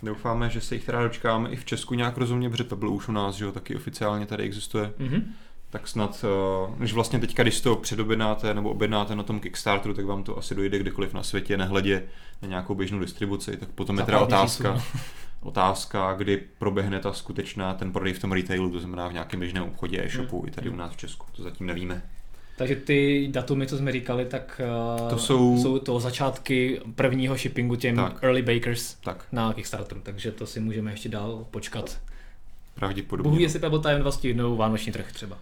Speaker 1: Doufáme, že se jich teda dočkáme i v Česku nějak rozumně, protože Pebble už u nás, že jo, taky oficiálně tady existuje.
Speaker 2: Mm-hmm.
Speaker 1: Tak snad, uh, než vlastně teďka, když to předobjednáte nebo objednáte na tom Kickstarteru, tak vám to asi dojde kdekoliv na světě, nehledě na nějakou běžnou distribuci, tak potom je teda
Speaker 2: Za
Speaker 1: otázka,
Speaker 2: měsíců.
Speaker 1: Otázka, kdy proběhne ta skutečná, ten prodej v tom retailu, to znamená v nějakém běžném obchodě e-shopu
Speaker 2: Hmm.
Speaker 1: i tady u nás v Česku, to zatím nevíme.
Speaker 2: Takže ty datumy, co jsme říkali, tak uh,
Speaker 1: To jsou-
Speaker 2: jsou to začátky prvního shippingu těm
Speaker 1: Tak.
Speaker 2: early bakers
Speaker 1: Tak,
Speaker 2: na Kickstarteru, takže to si můžeme ještě dál počkat.
Speaker 1: pravděpodobně.
Speaker 2: Bůh ví, jestli Pebble Time 2 stihnou vánoční trh třeba.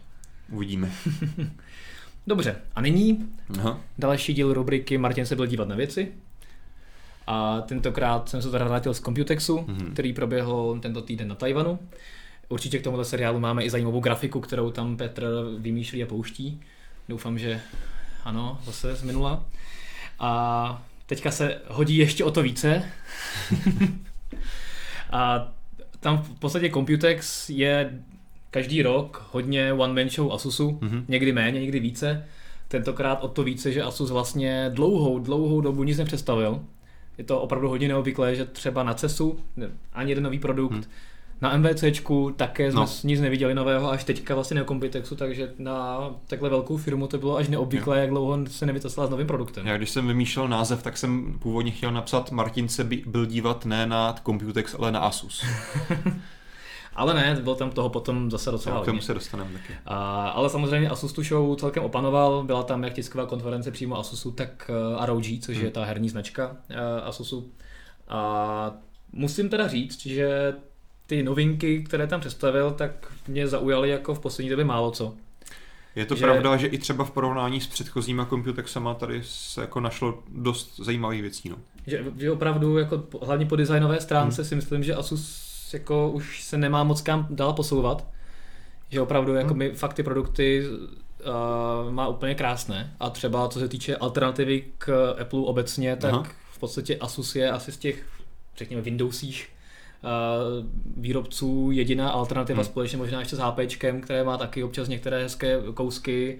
Speaker 1: Uvidíme.
Speaker 2: Dobře, a nyní
Speaker 1: Aha.
Speaker 2: další díl rubriky Martin se byl dívat na věci. A tentokrát jsem se teda vrátil z Computexu,
Speaker 1: Mhm.
Speaker 2: mm-hmm. který proběhl tento týden na Tajvanu. Určitě k tomuto seriálu máme i zajímavou grafiku, kterou tam Petr vymýšlí a pouští. Doufám, že ano, zase z minula. A teďka se hodí ještě o to více. a tam v podstatě Computex je každý rok hodně one-man show Asusu,
Speaker 1: Mhm.
Speaker 2: někdy méně, někdy více. Tentokrát o to více, že Asus vlastně dlouhou, dlouhou dobu nic nepředstavil. Je to opravdu hodně neobvyklé, že třeba na CESu ne, ani jeden nový produkt,
Speaker 1: Hmm.
Speaker 2: na MVCčku také jsme
Speaker 1: No.
Speaker 2: nic neviděli nového, až teďka vlastně na Computexu, takže na takhle velkou firmu to bylo až neobvyklé, jak dlouho se nevytesla s novým produktem.
Speaker 1: Já když jsem vymýšlel název, tak jsem původně chtěl napsat Martin se by, byl dívat ne na Computex, ale na Asus.
Speaker 2: Ale ne, bylo tam toho potom zase docela
Speaker 1: K tomu
Speaker 2: hodně.
Speaker 1: se dostaneme taky.
Speaker 2: A, ale samozřejmě Asus tu show celkem opanoval, byla tam jak tisková konference přímo Asusu, tak uh, ROG, což
Speaker 1: Hmm.
Speaker 2: je ta herní značka uh, Asusu. A musím teda říct, že ty novinky, které tam představil, tak mě zaujaly jako v poslední době málo co.
Speaker 1: Je to
Speaker 2: Že-
Speaker 1: pravda, že i třeba v porovnání s předchozíma Computexama tady se jako našlo dost zajímavých věcí. No.
Speaker 2: Že, že opravdu, jako, hlavně po designové stránce si myslím, že Asus jako už se nemá moc kam dál posouvat. Že opravdu jako my fakt ty produkty uh, má úplně krásné. A třeba co se týče alternativy k Apple obecně, tak
Speaker 1: Aha.
Speaker 2: v podstatě Asus je asi z těch, řekněme, Windowsích uh, výrobců jediná alternativa
Speaker 1: Hmm.
Speaker 2: společně možná ještě s HPčkem, které má taky občas některé hezké kousky.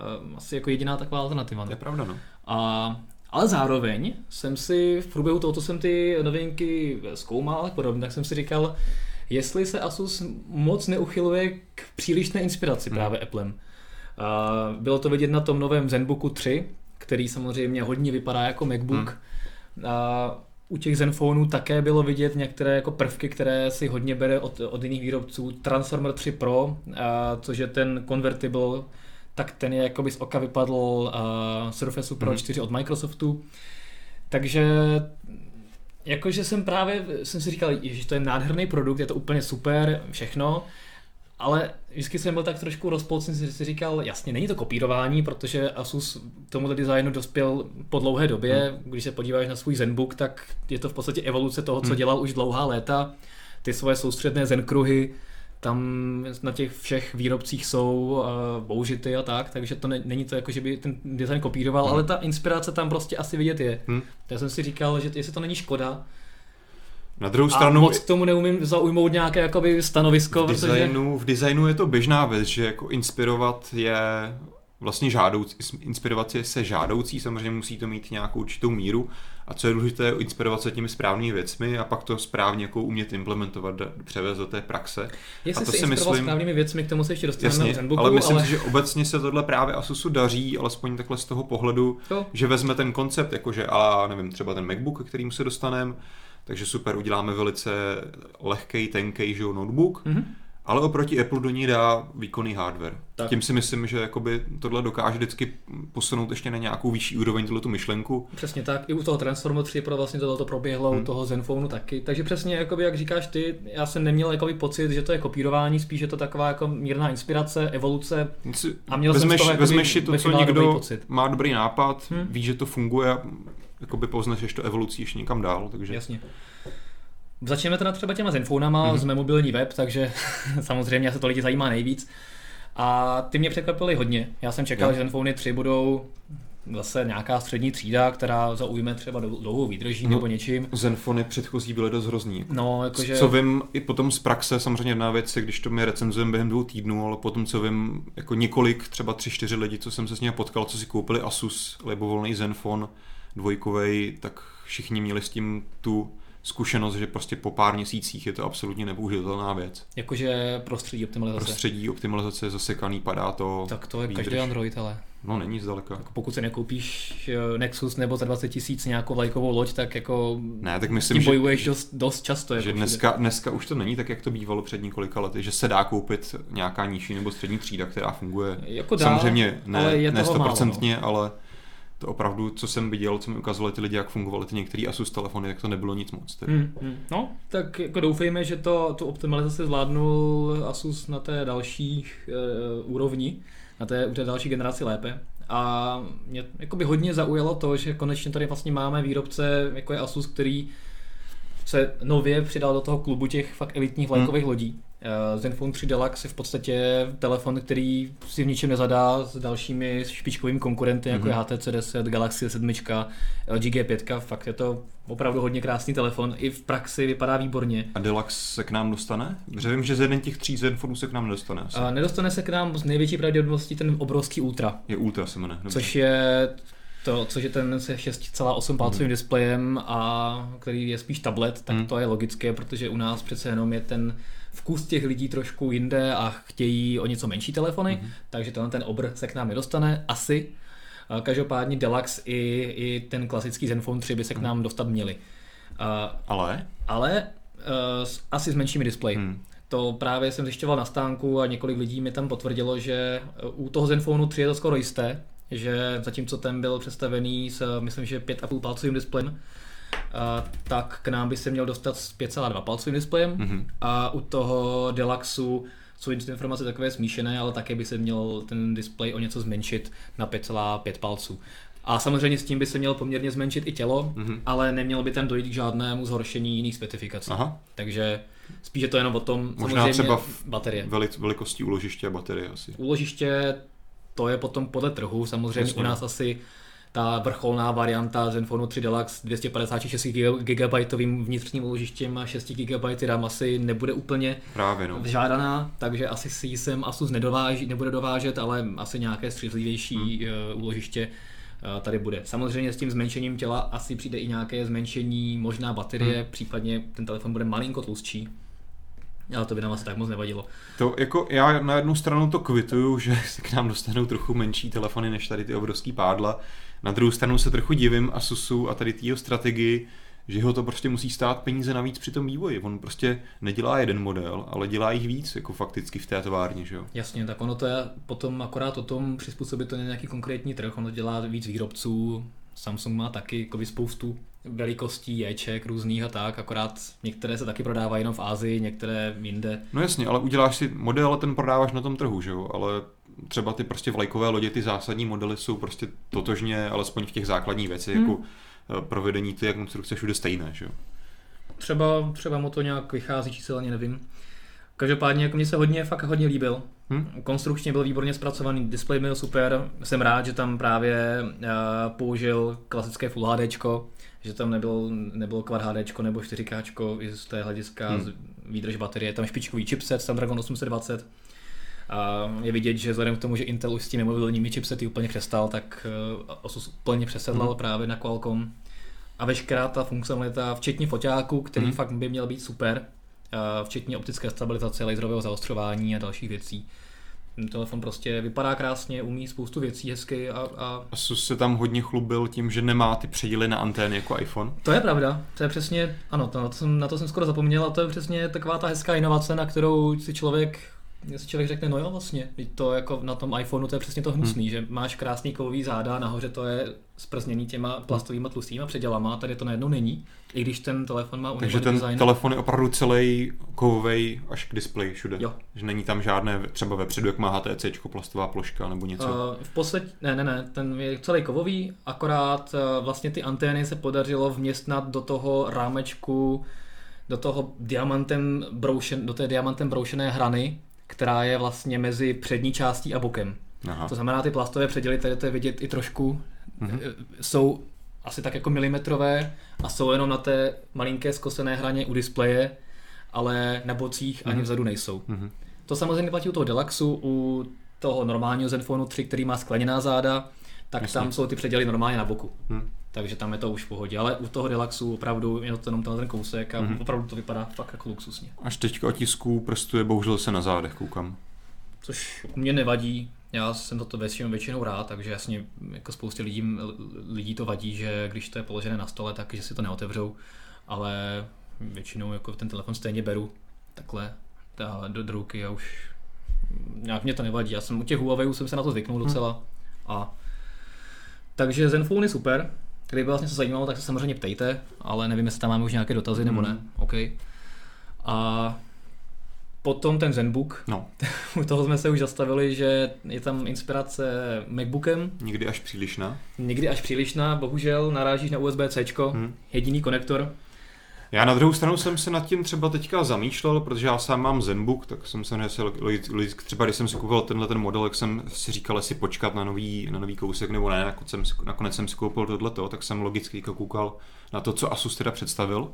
Speaker 2: Uh, asi jako jediná taková alternativa.
Speaker 1: To je pravda, no.
Speaker 2: A, ale zároveň jsem si v průběhu toho, co jsem ty novinky zkoumal a podobně, tak jsem si říkal, jestli se Asus moc neuchyluje k přílišné inspiraci
Speaker 1: Hmm.
Speaker 2: právě Applem. A bylo to vidět na tom novém ZenBooku 3, který samozřejmě hodně vypadá jako MacBook. A u těch Zenfonů také bylo vidět některé jako prvky, které si hodně bere od, od jiných výrobců. Transformer 3 Pro, a, což je ten convertible, tak ten je jakoby z oka vypadl uh, Surface Pro
Speaker 1: Mhm.
Speaker 2: 4 od Microsoftu. Takže jakože jsem právě, jsem si říkal, že to je nádherný produkt, je to úplně super, všechno, ale vždycky jsem byl tak trošku rozpolcen, jsem si říkal, jasně, není to kopírování, protože Asus k tomuto designu dospěl po dlouhé době, když se podíváš na svůj Zenbook, tak je to v podstatě evoluce toho, co
Speaker 1: Hmm.
Speaker 2: dělal už dlouhá léta. Ty svoje soustředné Zenkruhy, tam na těch všech výrobcích jsou uh, použity a tak, takže to ne, není to jako, že by ten design kopíroval,
Speaker 1: Hmm.
Speaker 2: ale ta inspirace tam prostě asi vidět je.
Speaker 1: Hm.
Speaker 2: Tak jsem si říkal, že jestli to není škoda.
Speaker 1: Na druhou
Speaker 2: A
Speaker 1: stranu,
Speaker 2: moc k tomu neumím zaujmout nějaké jakoby stanovisko,
Speaker 1: v
Speaker 2: protože...
Speaker 1: designu, v designu je to běžná věc, že jako inspirovat je vlastně žádoucí, inspirovat je se žádoucí, samozřejmě musí to mít nějakou určitou míru a co je důležité, inspirovat se těmi správnými věcmi a pak to správně jako umět implementovat, převést do té praxe.
Speaker 2: Jestli
Speaker 1: a to si myslím-
Speaker 2: správnými věcmi, k tomu se ještě dostaneme
Speaker 1: Jasně,
Speaker 2: Zenbooku,
Speaker 1: ale myslím
Speaker 2: ale...
Speaker 1: si, že obecně se tohle právě Asusu daří, alespoň takhle z toho pohledu,
Speaker 2: Jo.
Speaker 1: že vezme ten koncept, jakože a nevím, třeba ten MacBook, kterým se dostaneme, takže super, uděláme velice lehkej, tenkej, že notebook,
Speaker 2: Mhm.
Speaker 1: Ale oproti Apple do ní dá výkonný hardware.
Speaker 2: Tak.
Speaker 1: Tím si myslím, že jakoby tohle dokáže vždycky posunout ještě na nějakou vyšší úroveň tuhle tu myšlenku.
Speaker 2: Přesně tak, i u toho Transformer 3 Pro vlastně tohle to proběhlo,
Speaker 1: Hmm.
Speaker 2: u toho Zenfonu taky. Takže přesně, jakoby, jak říkáš ty, já jsem neměl jakoby pocit, že to je kopírování, spíš je to taková jako mírná inspirace, evoluce. A měl jsem z
Speaker 1: vezmeš,
Speaker 2: toho jakoby
Speaker 1: vezmeš si to, co někdo
Speaker 2: pocit.
Speaker 1: má dobrý nápad,
Speaker 2: Hmm.
Speaker 1: ví, že to funguje a jakoby poznaš ještě evolucí ještě někam dál, takže
Speaker 2: Jasně. Začneme teda třeba těma Zenfonama,
Speaker 1: Mhm.
Speaker 2: mm-hmm. jsme mobilní web, takže samozřejmě se to lidi zajímá nejvíc. A ty mě překvapily hodně. Já jsem čekal,
Speaker 1: Jo.
Speaker 2: že Zenfony 3 budou zase nějaká střední třída, která zaujme třeba dlou- dlouhou výdrží
Speaker 1: No.
Speaker 2: nebo něčím.
Speaker 1: Zenfony předchozí byly dost hrozný.
Speaker 2: No, jakože...
Speaker 1: Co vím i potom z praxe, samozřejmě jedna věc je, když to my recenzujeme během dvou týdnů, ale potom co vím, jako několik, třeba tři, čtyři lidi, co jsem se s nimi potkal, co si koupili Asus libovolný Zenfone dvojkovej, tak všichni měli s tím tu zkušenost, že prostě po pár měsících je to absolutně nepoužitelná věc.
Speaker 2: Jakože prostředí optimalizace.
Speaker 1: Prostředí optimalizace je zasekaný, padá to.
Speaker 2: Tak to je
Speaker 1: výdrž.
Speaker 2: každý Android, ale.
Speaker 1: No není zdaleka.
Speaker 2: Tak pokud si nekoupíš eh, Nexus nebo za 20 tisíc nějakou vlajkovou loď, tak jako
Speaker 1: Ne, tak myslím,
Speaker 2: tím
Speaker 1: že,
Speaker 2: bojuješ dost, dost často. Jako
Speaker 1: že dneska, dneska už to není tak, jak to bývalo před několika lety, že se dá koupit nějaká nižší nebo střední třída, která funguje.
Speaker 2: Jako dá,
Speaker 1: Samozřejmě ne,
Speaker 2: ale je
Speaker 1: ne
Speaker 2: no.
Speaker 1: stoprocentně, ale to opravdu, co jsem viděl, co mi ukazovali ty lidi, jak fungovaly ty některé Asus telefony, tak to nebylo nic moc. Tedy.
Speaker 2: Hmm, hmm. No, tak jako doufejme, že to, tu optimalizaci zvládnul Asus na té další uh, úrovni, na té, u té další generaci lépe. A mě jakoby hodně zaujalo to, že konečně tady vlastně máme výrobce, jako je Asus, který se nově přidal do toho klubu těch fakt elitních vlajkových hmm. lodí. Uh, Zenfone 3 Deluxe je v podstatě telefon, který si v ničem nezadá s dalšími špičkovými konkurenty, jako
Speaker 1: Mhm.
Speaker 2: je HTC 10, Galaxy 7, LG G5, fakt je to opravdu hodně krásný telefon, i v praxi vypadá výborně.
Speaker 1: A Deluxe se k nám dostane? Protože vím, že z jeden těch tří Zenfonů se k nám nedostane. Asi.
Speaker 2: A nedostane se k nám z největší pravděpodobností ten obrovský Ultra,
Speaker 1: Je Ultra se jmenuje. Dobře.
Speaker 2: což je to, což je ten se 6,8 palcovým
Speaker 1: Mhm.
Speaker 2: displejem a který je spíš tablet, tak
Speaker 1: Mhm.
Speaker 2: to je logické, protože u nás přece jenom je ten vkus těch lidí trošku jinde a chtějí o něco menší telefony,
Speaker 1: Mhm.
Speaker 2: takže tenhle ten obr se k nám nedostane, asi. Každopádně Deluxe i, i ten klasický Zenfone 3 by se k
Speaker 1: Mhm.
Speaker 2: nám dostat měli.
Speaker 1: Ale?
Speaker 2: ale uh, s- asi s menšími displeji.
Speaker 1: Hmm.
Speaker 2: To právě jsem zjišťoval na stánku a několik lidí mi tam potvrdilo, že u toho Zenfonu 3 je to skoro jisté, že zatímco ten byl představený s, myslím, že 5,5 palcovým displejem, a tak k nám by se měl dostat s 5,2 palcovým displejem
Speaker 1: Mhm.
Speaker 2: a u toho Deluxu jsou ty informace takové smíšené, ale také by se měl ten displej o něco zmenšit na 5,5 palců. A samozřejmě s tím by se mělo poměrně zmenšit i tělo,
Speaker 1: Mhm.
Speaker 2: ale nemělo by tam dojít k žádnému zhoršení jiných specifikací.
Speaker 1: Aha.
Speaker 2: Takže spíš je to jenom o tom,
Speaker 1: Možná třeba v-
Speaker 2: baterie.
Speaker 1: Velic, velikostí úložiště a baterie asi.
Speaker 2: Úložiště, to je potom podle trhu, samozřejmě
Speaker 1: Jasně.
Speaker 2: u nás asi ta vrcholná varianta Zenfonu 3 Deluxe 256 GB vnitřním úložištěm a 6 GB RAM asi nebude úplně
Speaker 1: Právě no.
Speaker 2: žádaná, takže asi si ji sem Asus nedováží, nebude dovážet, ale asi nějaké střízlivější hmm. úložiště eh, tady bude. Samozřejmě s tím zmenšením těla asi přijde i nějaké zmenšení možná baterie, hmm. případně ten telefon bude malinko tlustší. Ale to by nám asi tak moc nevadilo.
Speaker 1: To jako já na jednu stranu to kvituju, že se k nám dostanou trochu menší telefony než tady ty obrovský pádla. Na druhou stranu se trochu divím Asusu a tady té jeho strategii, že ho to prostě musí stát peníze navíc při tom vývoji. On prostě nedělá jeden model, ale dělá jich víc, jako fakticky v té továrně, že jo.
Speaker 2: Jasně, tak ono to je potom akorát o tom přizpůsobit to na nějaký konkrétní trh, ono dělá víc výrobců, Samsung má taky jako spoustu velikostí, Jček různých a tak, akorát některé se taky prodávají jenom v Ázii, některé jinde.
Speaker 1: No jasně, ale uděláš si model a ten prodáváš na tom trhu, že jo, ale třeba ty prostě vlajkové lodě, ty zásadní modely jsou prostě totožně, alespoň v těch základních věcech,
Speaker 2: Hmm.
Speaker 1: jako provedení ty jak konstrukce všude stejné, že jo.
Speaker 2: Třeba, třeba mu to nějak vychází číselně, nevím. Každopádně jako mně se hodně, fakt hodně líbil.
Speaker 1: Hm?
Speaker 2: Konstrukčně byl výborně zpracovaný, displej byl super, jsem rád, že tam právě uh, použil klasické Full HD, že tam nebyl, nebylo Quad HD nebo 4K i z té hlediska
Speaker 1: Hmm.
Speaker 2: hmm. výdrž baterie, je tam špičkový chipset Snapdragon 820. A je vidět, že vzhledem k tomu, že Intel už s těmi mobilními chipsety úplně přestal, tak uh, Asus úplně přesedlal
Speaker 1: Hmm.
Speaker 2: právě na Qualcomm. A veškerá ta funkcionalita, včetně foťáku, který
Speaker 1: Hmm.
Speaker 2: fakt by měl být super, včetně optické stabilizace, laserového zaostřování a dalších věcí. Ten telefon prostě vypadá krásně, umí spoustu věcí hezky a, a
Speaker 1: Asus se tam hodně chlubil tím, že nemá ty předíly na antény jako iPhone.
Speaker 2: to je pravda, to je přesně, ano, to, na, to jsem, na to jsem skoro zapomněl a to je přesně taková ta hezká inovace, na kterou si člověk si člověk řekne, no jo vlastně, to jako na tom iPhoneu to je přesně to hnusný, hmm. že máš krásný kovový záda, nahoře to je sprzněný těma plastovými tlustýma předělama, tady to najednou není, i když ten telefon má
Speaker 1: Takže ten
Speaker 2: design.
Speaker 1: telefon je opravdu celý kovový až k displeji všude.
Speaker 2: Jo.
Speaker 1: Že není tam žádné, třeba vepředu, jak má HTC, plastová ploška nebo něco.
Speaker 2: Uh, v posled... Ne, ne, ne, ten je celý kovový, akorát uh, vlastně ty antény se podařilo vměstnat do toho rámečku, do toho diamantem broušen, do té diamantem broušené hrany, která je vlastně mezi přední částí a bokem.
Speaker 1: Aha.
Speaker 2: To znamená, ty plastové předěly, tady to je vidět i trošku,
Speaker 1: Mhm.
Speaker 2: mm-hmm. jsou asi tak jako milimetrové a jsou jenom na té malinké skosené hraně u displeje, ale na bocích ani
Speaker 1: Mhm.
Speaker 2: vzadu nejsou.
Speaker 1: Mhm.
Speaker 2: To samozřejmě platí u toho Deluxu, u toho normálního Zenfonu 3, který má skleněná záda, tak
Speaker 1: Jasně.
Speaker 2: tam jsou ty předěly normálně na boku.
Speaker 1: Hm.
Speaker 2: Takže tam je to už v pohodě, ale u toho Deluxu opravdu je to jenom ten kousek a mm-hmm. opravdu to vypadá fakt jako luxusně.
Speaker 1: Až teďka otisku prstu je bohužel se na zádech, koukám.
Speaker 2: Což mě nevadí, já jsem toto většinou, většinou rád, takže jasně jako spoustě lidí, lidí to vadí, že když to je položené na stole, tak že si to neotevřou, ale většinou jako ten telefon stejně beru takhle do, do ruky a už nějak mě to nevadí. Já jsem u těch Huawei jsem se na to zvyknul hm. docela. Hmm. A takže Zenfone je super. Kdyby vás něco zajímalo, tak se samozřejmě ptejte, ale nevím, jestli tam máme už nějaké dotazy nebo ne. Hmm. OK. A potom ten Zenbook.
Speaker 1: No.
Speaker 2: U toho jsme se už zastavili, že je tam inspirace Macbookem.
Speaker 1: Někdy až přílišná.
Speaker 2: Někdy až přílišná, bohužel narážíš na USB-C, hmm. jediný konektor.
Speaker 1: Já na druhou stranu jsem se nad tím třeba teďka zamýšlel, protože já sám mám Zenbook, tak jsem se si třeba když jsem si koupil tenhle ten model, jak jsem si říkal, jestli počkat na nový, na nový kousek nebo ne, nakonec jsem, nakonec jsem si koupil tohleto, tak jsem logicky koukal na to, co Asus teda představil.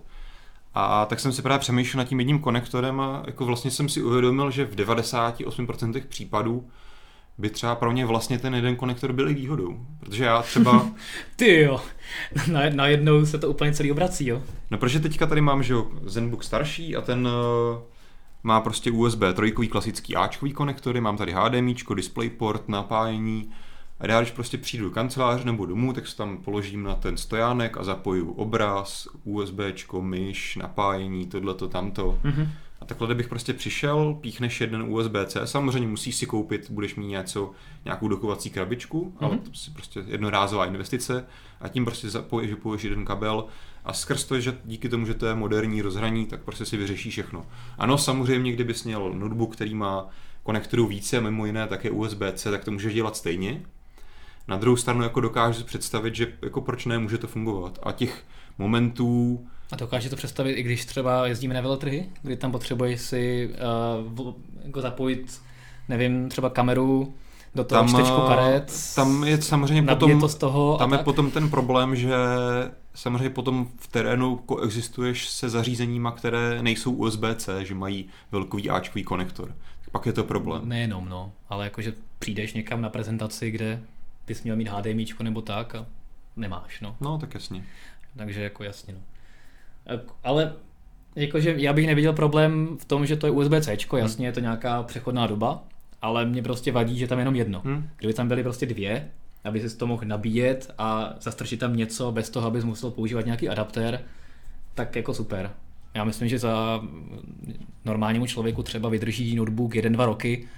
Speaker 1: A tak jsem si právě přemýšlel nad tím jedním konektorem a jako vlastně jsem si uvědomil, že v 98% případů by třeba pro mě vlastně ten jeden konektor byl i výhodou. Protože já třeba...
Speaker 2: Ty jo, na, najednou se to úplně celý obrací, jo.
Speaker 1: No protože teďka tady mám, že jo, Zenbook starší a ten uh, má prostě USB trojkový klasický Ačkový konektory, mám tady HDMI, DisplayPort, napájení, a já když prostě přijdu do kanceláře nebo domů, tak se tam položím na ten stojánek a zapoju obraz, USB, myš, napájení, tohleto, tamto. Mm-hmm. A takhle, kdybych prostě přišel, píchneš jeden USB-C, samozřejmě musíš si koupit, budeš mít něco, nějakou dokovací krabičku, mm-hmm. ale to je prostě jednorázová investice a tím prostě zapojíš, vypojíš jeden kabel a skrz to, že díky tomu, že to je moderní rozhraní, tak prostě si vyřeší všechno. Ano, samozřejmě, kdybys měl notebook, který má konektorů více, mimo jiné také USB-C, tak to můžeš dělat stejně, na druhou stranu jako dokážu si představit, že jako proč ne, může to fungovat. A těch momentů...
Speaker 2: A dokáže to představit, i když třeba jezdíme na veletrhy, kdy tam potřebuješ si uh, jako zapojit, nevím, třeba kameru do toho tam, čtečku eh, karet.
Speaker 1: Tam je samozřejmě potom,
Speaker 2: to z toho
Speaker 1: tam je tak? potom ten problém, že samozřejmě potom v terénu koexistuješ se zařízeníma, které nejsou USB-C, že mají velkový Ačkový konektor. Pak je to problém.
Speaker 2: Nejenom, no, ale jakože přijdeš někam na prezentaci, kde bys měl mít HDMI nebo tak a nemáš, no.
Speaker 1: No, tak jasně.
Speaker 2: Takže jako jasně, no. Ale jakože já bych neviděl problém v tom, že to je USB-C, jasně, hmm. je to nějaká přechodná doba, ale mě prostě vadí, že tam je jenom jedno. Hmm. Kdyby tam byly prostě dvě, aby si to mohl nabíjet a zastrčit tam něco bez toho, abys musel používat nějaký adaptér, tak jako super. Já myslím, že za normálnímu člověku třeba vydrží notebook jeden, dva roky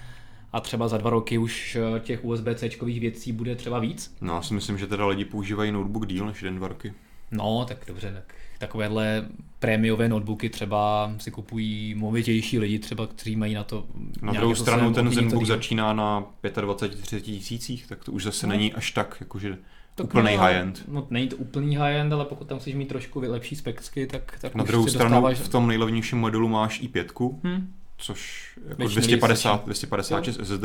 Speaker 2: a třeba za dva roky už eh, těch USB-C věcí bude třeba víc.
Speaker 1: No, já si myslím, že teda lidi používají notebook díl než jeden, dva roky.
Speaker 2: No, tak dobře, tak takovéhle prémiové notebooky třeba si kupují movitější lidi, třeba, kteří mají na to
Speaker 1: Na druhou stranu ten Zenbook začíná na 25-30 tisících, tak to už zase no. není až tak, jakože tak úplný no, high-end.
Speaker 2: No, není to úplný high-end, ale pokud tam chceš mít trošku lepší specky, tak, tak
Speaker 1: Na druhou stranu dostáváš... v tom nejlevnějším modelu máš i5, hmm což jako 250, 256 SSD,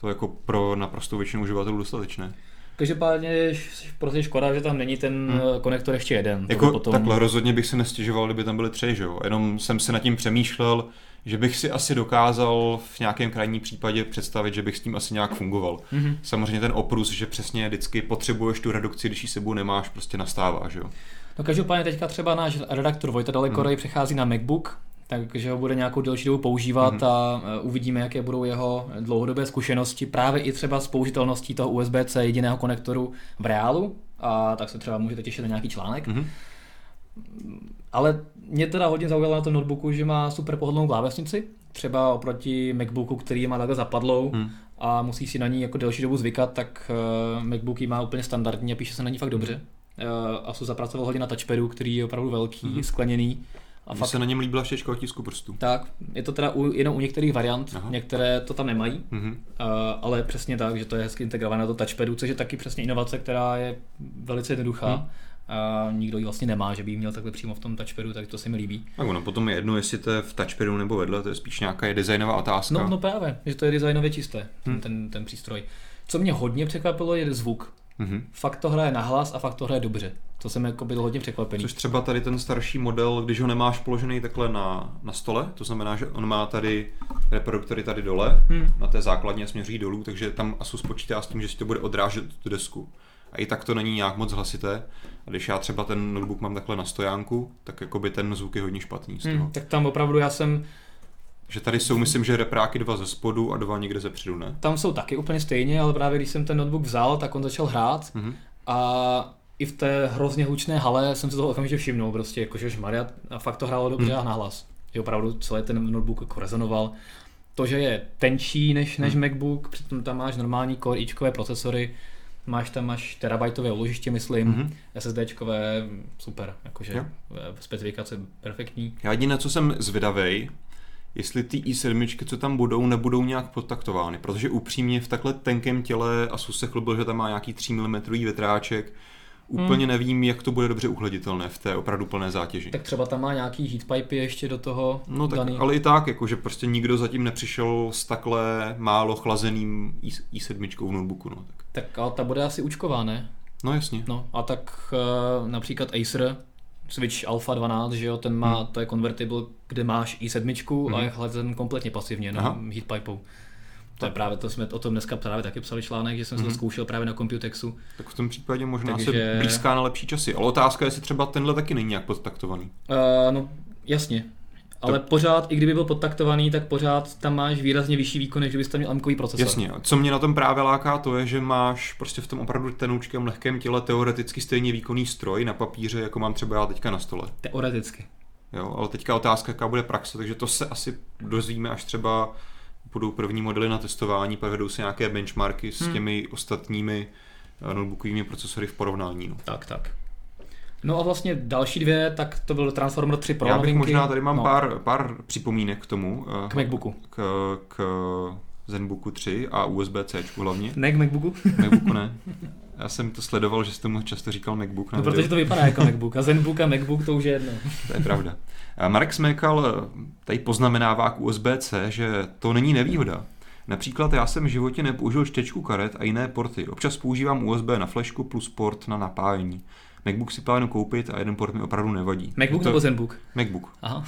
Speaker 1: to jako pro naprostou většinu uživatelů dostatečné.
Speaker 2: Každopádně je prostě škoda, že tam není ten hmm. Eh, konektor ještě jeden.
Speaker 1: Jako potom... takhle rozhodně bych se nestěžoval, kdyby tam byly tři, že jo? Jenom jsem se nad tím přemýšlel, že bych si asi dokázal v nějakém krajním případě představit, že bych s tím asi nějak fungoval. Mm-hmm. Samozřejmě ten oprus, že přesně vždycky potřebuješ tu redukci, když ji sebou nemáš, prostě nastává, že jo?
Speaker 2: No každopádně teďka třeba náš redaktor Vojta Daleko mm. přechází na MacBook, takže ho bude nějakou delší dobu používat mm-hmm. a e, uvidíme, jaké budou jeho dlouhodobé zkušenosti, právě i třeba s použitelností toho USB-C jediného konektoru v reálu, a tak se třeba můžete těšit na nějaký článek. Mm-hmm. Ale mě teda hodně zaujalo na tom notebooku, že má super pohodlnou klávesnici, třeba oproti MacBooku, který má takhle zapadlou mm. a musí si na ní jako delší dobu zvykat, tak uh, MacBook ji má úplně standardní a píše se na ní fakt dobře. Uh, Asus zapracoval hodně na touchpadu, který je opravdu velký, mm. skleněný
Speaker 1: a fakt... se na něm líbila štěčka otisku prstů.
Speaker 2: Tak, je to teda u, jenom u některých variant, Aha. některé to tam nemají, mm-hmm. uh, ale přesně tak, že to je hezky integrované do touchpadu, což je taky přesně inovace, která je velice jednoduchá. Mm. A nikdo ji vlastně nemá, že by ji měl takhle přímo v tom touchpadu, tak to se mi líbí.
Speaker 1: Tak ono potom je jedno, jestli to je v touchpadu nebo vedle, to je spíš nějaká designová otázka.
Speaker 2: No, no právě, že to je designově čisté, hmm. ten, ten přístroj. Co mě hodně překvapilo, je zvuk. Mm-hmm. Fakt to hraje nahlas a fakt to hraje dobře. To jsem jako byl hodně překvapený.
Speaker 1: Což třeba tady ten starší model, když ho nemáš položený takhle na, na stole, to znamená, že on má tady reproduktory tady dole, hmm. na té základně směří dolů, takže tam Asus počítá s tím, že si to bude odrážet tu desku. a i tak to není nějak moc hlasité. A když já třeba ten notebook mám takhle na stojánku, tak jako by ten zvuk je hodně špatný z toho.
Speaker 2: Hmm, tak tam opravdu já jsem,
Speaker 1: Že tady jsou, myslím, že repráky dva ze spodu a dva někde ze předu, ne?
Speaker 2: tam jsou taky úplně stejně, ale právě když jsem ten notebook vzal, tak on začal hrát
Speaker 1: Mhm.
Speaker 2: a i v té hrozně hlučné hale jsem se toho okamžitě všimnul, prostě jakože Maria a fakt to hrálo dobře
Speaker 1: Hmm.
Speaker 2: a nahlas. Že opravdu celý ten notebook jako rezonoval. To, že je tenčí než, než
Speaker 1: Hmm.
Speaker 2: MacBook, přitom tam máš normální Core ičkové procesory, máš tam až terabajtové uložiště, myslím,
Speaker 1: Mhm.
Speaker 2: SSDčkové, super, jakože
Speaker 1: Jo.
Speaker 2: specifikace perfektní.
Speaker 1: Já jediné, co jsem zvědavej, jestli ty i7, co tam budou, nebudou nějak podtaktovány, protože upřímně v takhle tenkém těle Asus se chlubil, že tam má nějaký 3 mm větráček, úplně nevím, jak to bude dobře uhleditelné v té opravdu plné zátěži.
Speaker 2: Tak třeba tam má nějaký heatpipy ještě do toho
Speaker 1: No tak,
Speaker 2: daný.
Speaker 1: ale i tak, jakože prostě nikdo zatím nepřišel s takhle málo chlazeným i, i7 v notebooku, no. Tak.
Speaker 2: Tak ale ta bude asi učková, ne?
Speaker 1: no jasně.
Speaker 2: No a tak uh, například Acer, Switch Alpha 12, že jo, ten má,
Speaker 1: Hmm.
Speaker 2: to je convertible, kde máš i7 a
Speaker 1: Mhm.
Speaker 2: je chlazen kompletně pasivně, no, heatpipou. To je právě, to jsme o tom dneska právě taky psali článek, že jsem si to
Speaker 1: Mhm.
Speaker 2: zkoušel právě na Computexu.
Speaker 1: Tak v tom případě možná
Speaker 2: Takže-
Speaker 1: se blízká na lepší časy. Ale otázka je, jestli třeba tenhle taky není nějak podtaktovaný.
Speaker 2: Uh, no, jasně. Ale pořád, i kdyby byl podtaktovaný, tak pořád tam máš výrazně vyšší výkon, než kdybys tam měl AMkový procesor.
Speaker 1: Jasně, co mě na tom právě láká, to je, že máš prostě v tom opravdu tenoučkém lehkém těle teoreticky stejně výkonný stroj na papíře, jako mám třeba já teďka na stole.
Speaker 2: Teoreticky.
Speaker 1: Jo, ale teďka otázka, jaká bude praxe, takže to se asi dozvíme, až třeba budou první modely na testování, pak vedou se nějaké benchmarky s
Speaker 2: Hmm.
Speaker 1: těmi ostatními eh, notebookovými procesory v porovnání. No.
Speaker 2: Tak, tak. No a vlastně další dvě, tak to byl Transformer 3 Pro
Speaker 1: Já bych
Speaker 2: novinky.
Speaker 1: možná tady mám
Speaker 2: no,
Speaker 1: pár, pár připomínek k tomu. eh,
Speaker 2: K MacBooku.
Speaker 1: K, k ZenBooku 3 a USB-C hlavně.
Speaker 2: Ne k MacBooku?
Speaker 1: MacBooku ne. Já jsem to sledoval, že jsi tomu často říkal MacBook. Na
Speaker 2: No, protože to vypadá jako MacBook. A ZenBook a MacBook to už je jedno.
Speaker 1: To je pravda. A Marek Smekal eh, tady poznamenává k USB-C, že to není nevýhoda. Například já jsem v životě nepoužil čtečku karet a jiné porty. Občas používám USB na flešku plus port na napájení. MacBook si plánu koupit a jeden port mi opravdu nevadí.
Speaker 2: MacBook
Speaker 1: to...
Speaker 2: nebo ZenBook?
Speaker 1: MacBook.
Speaker 2: Aha.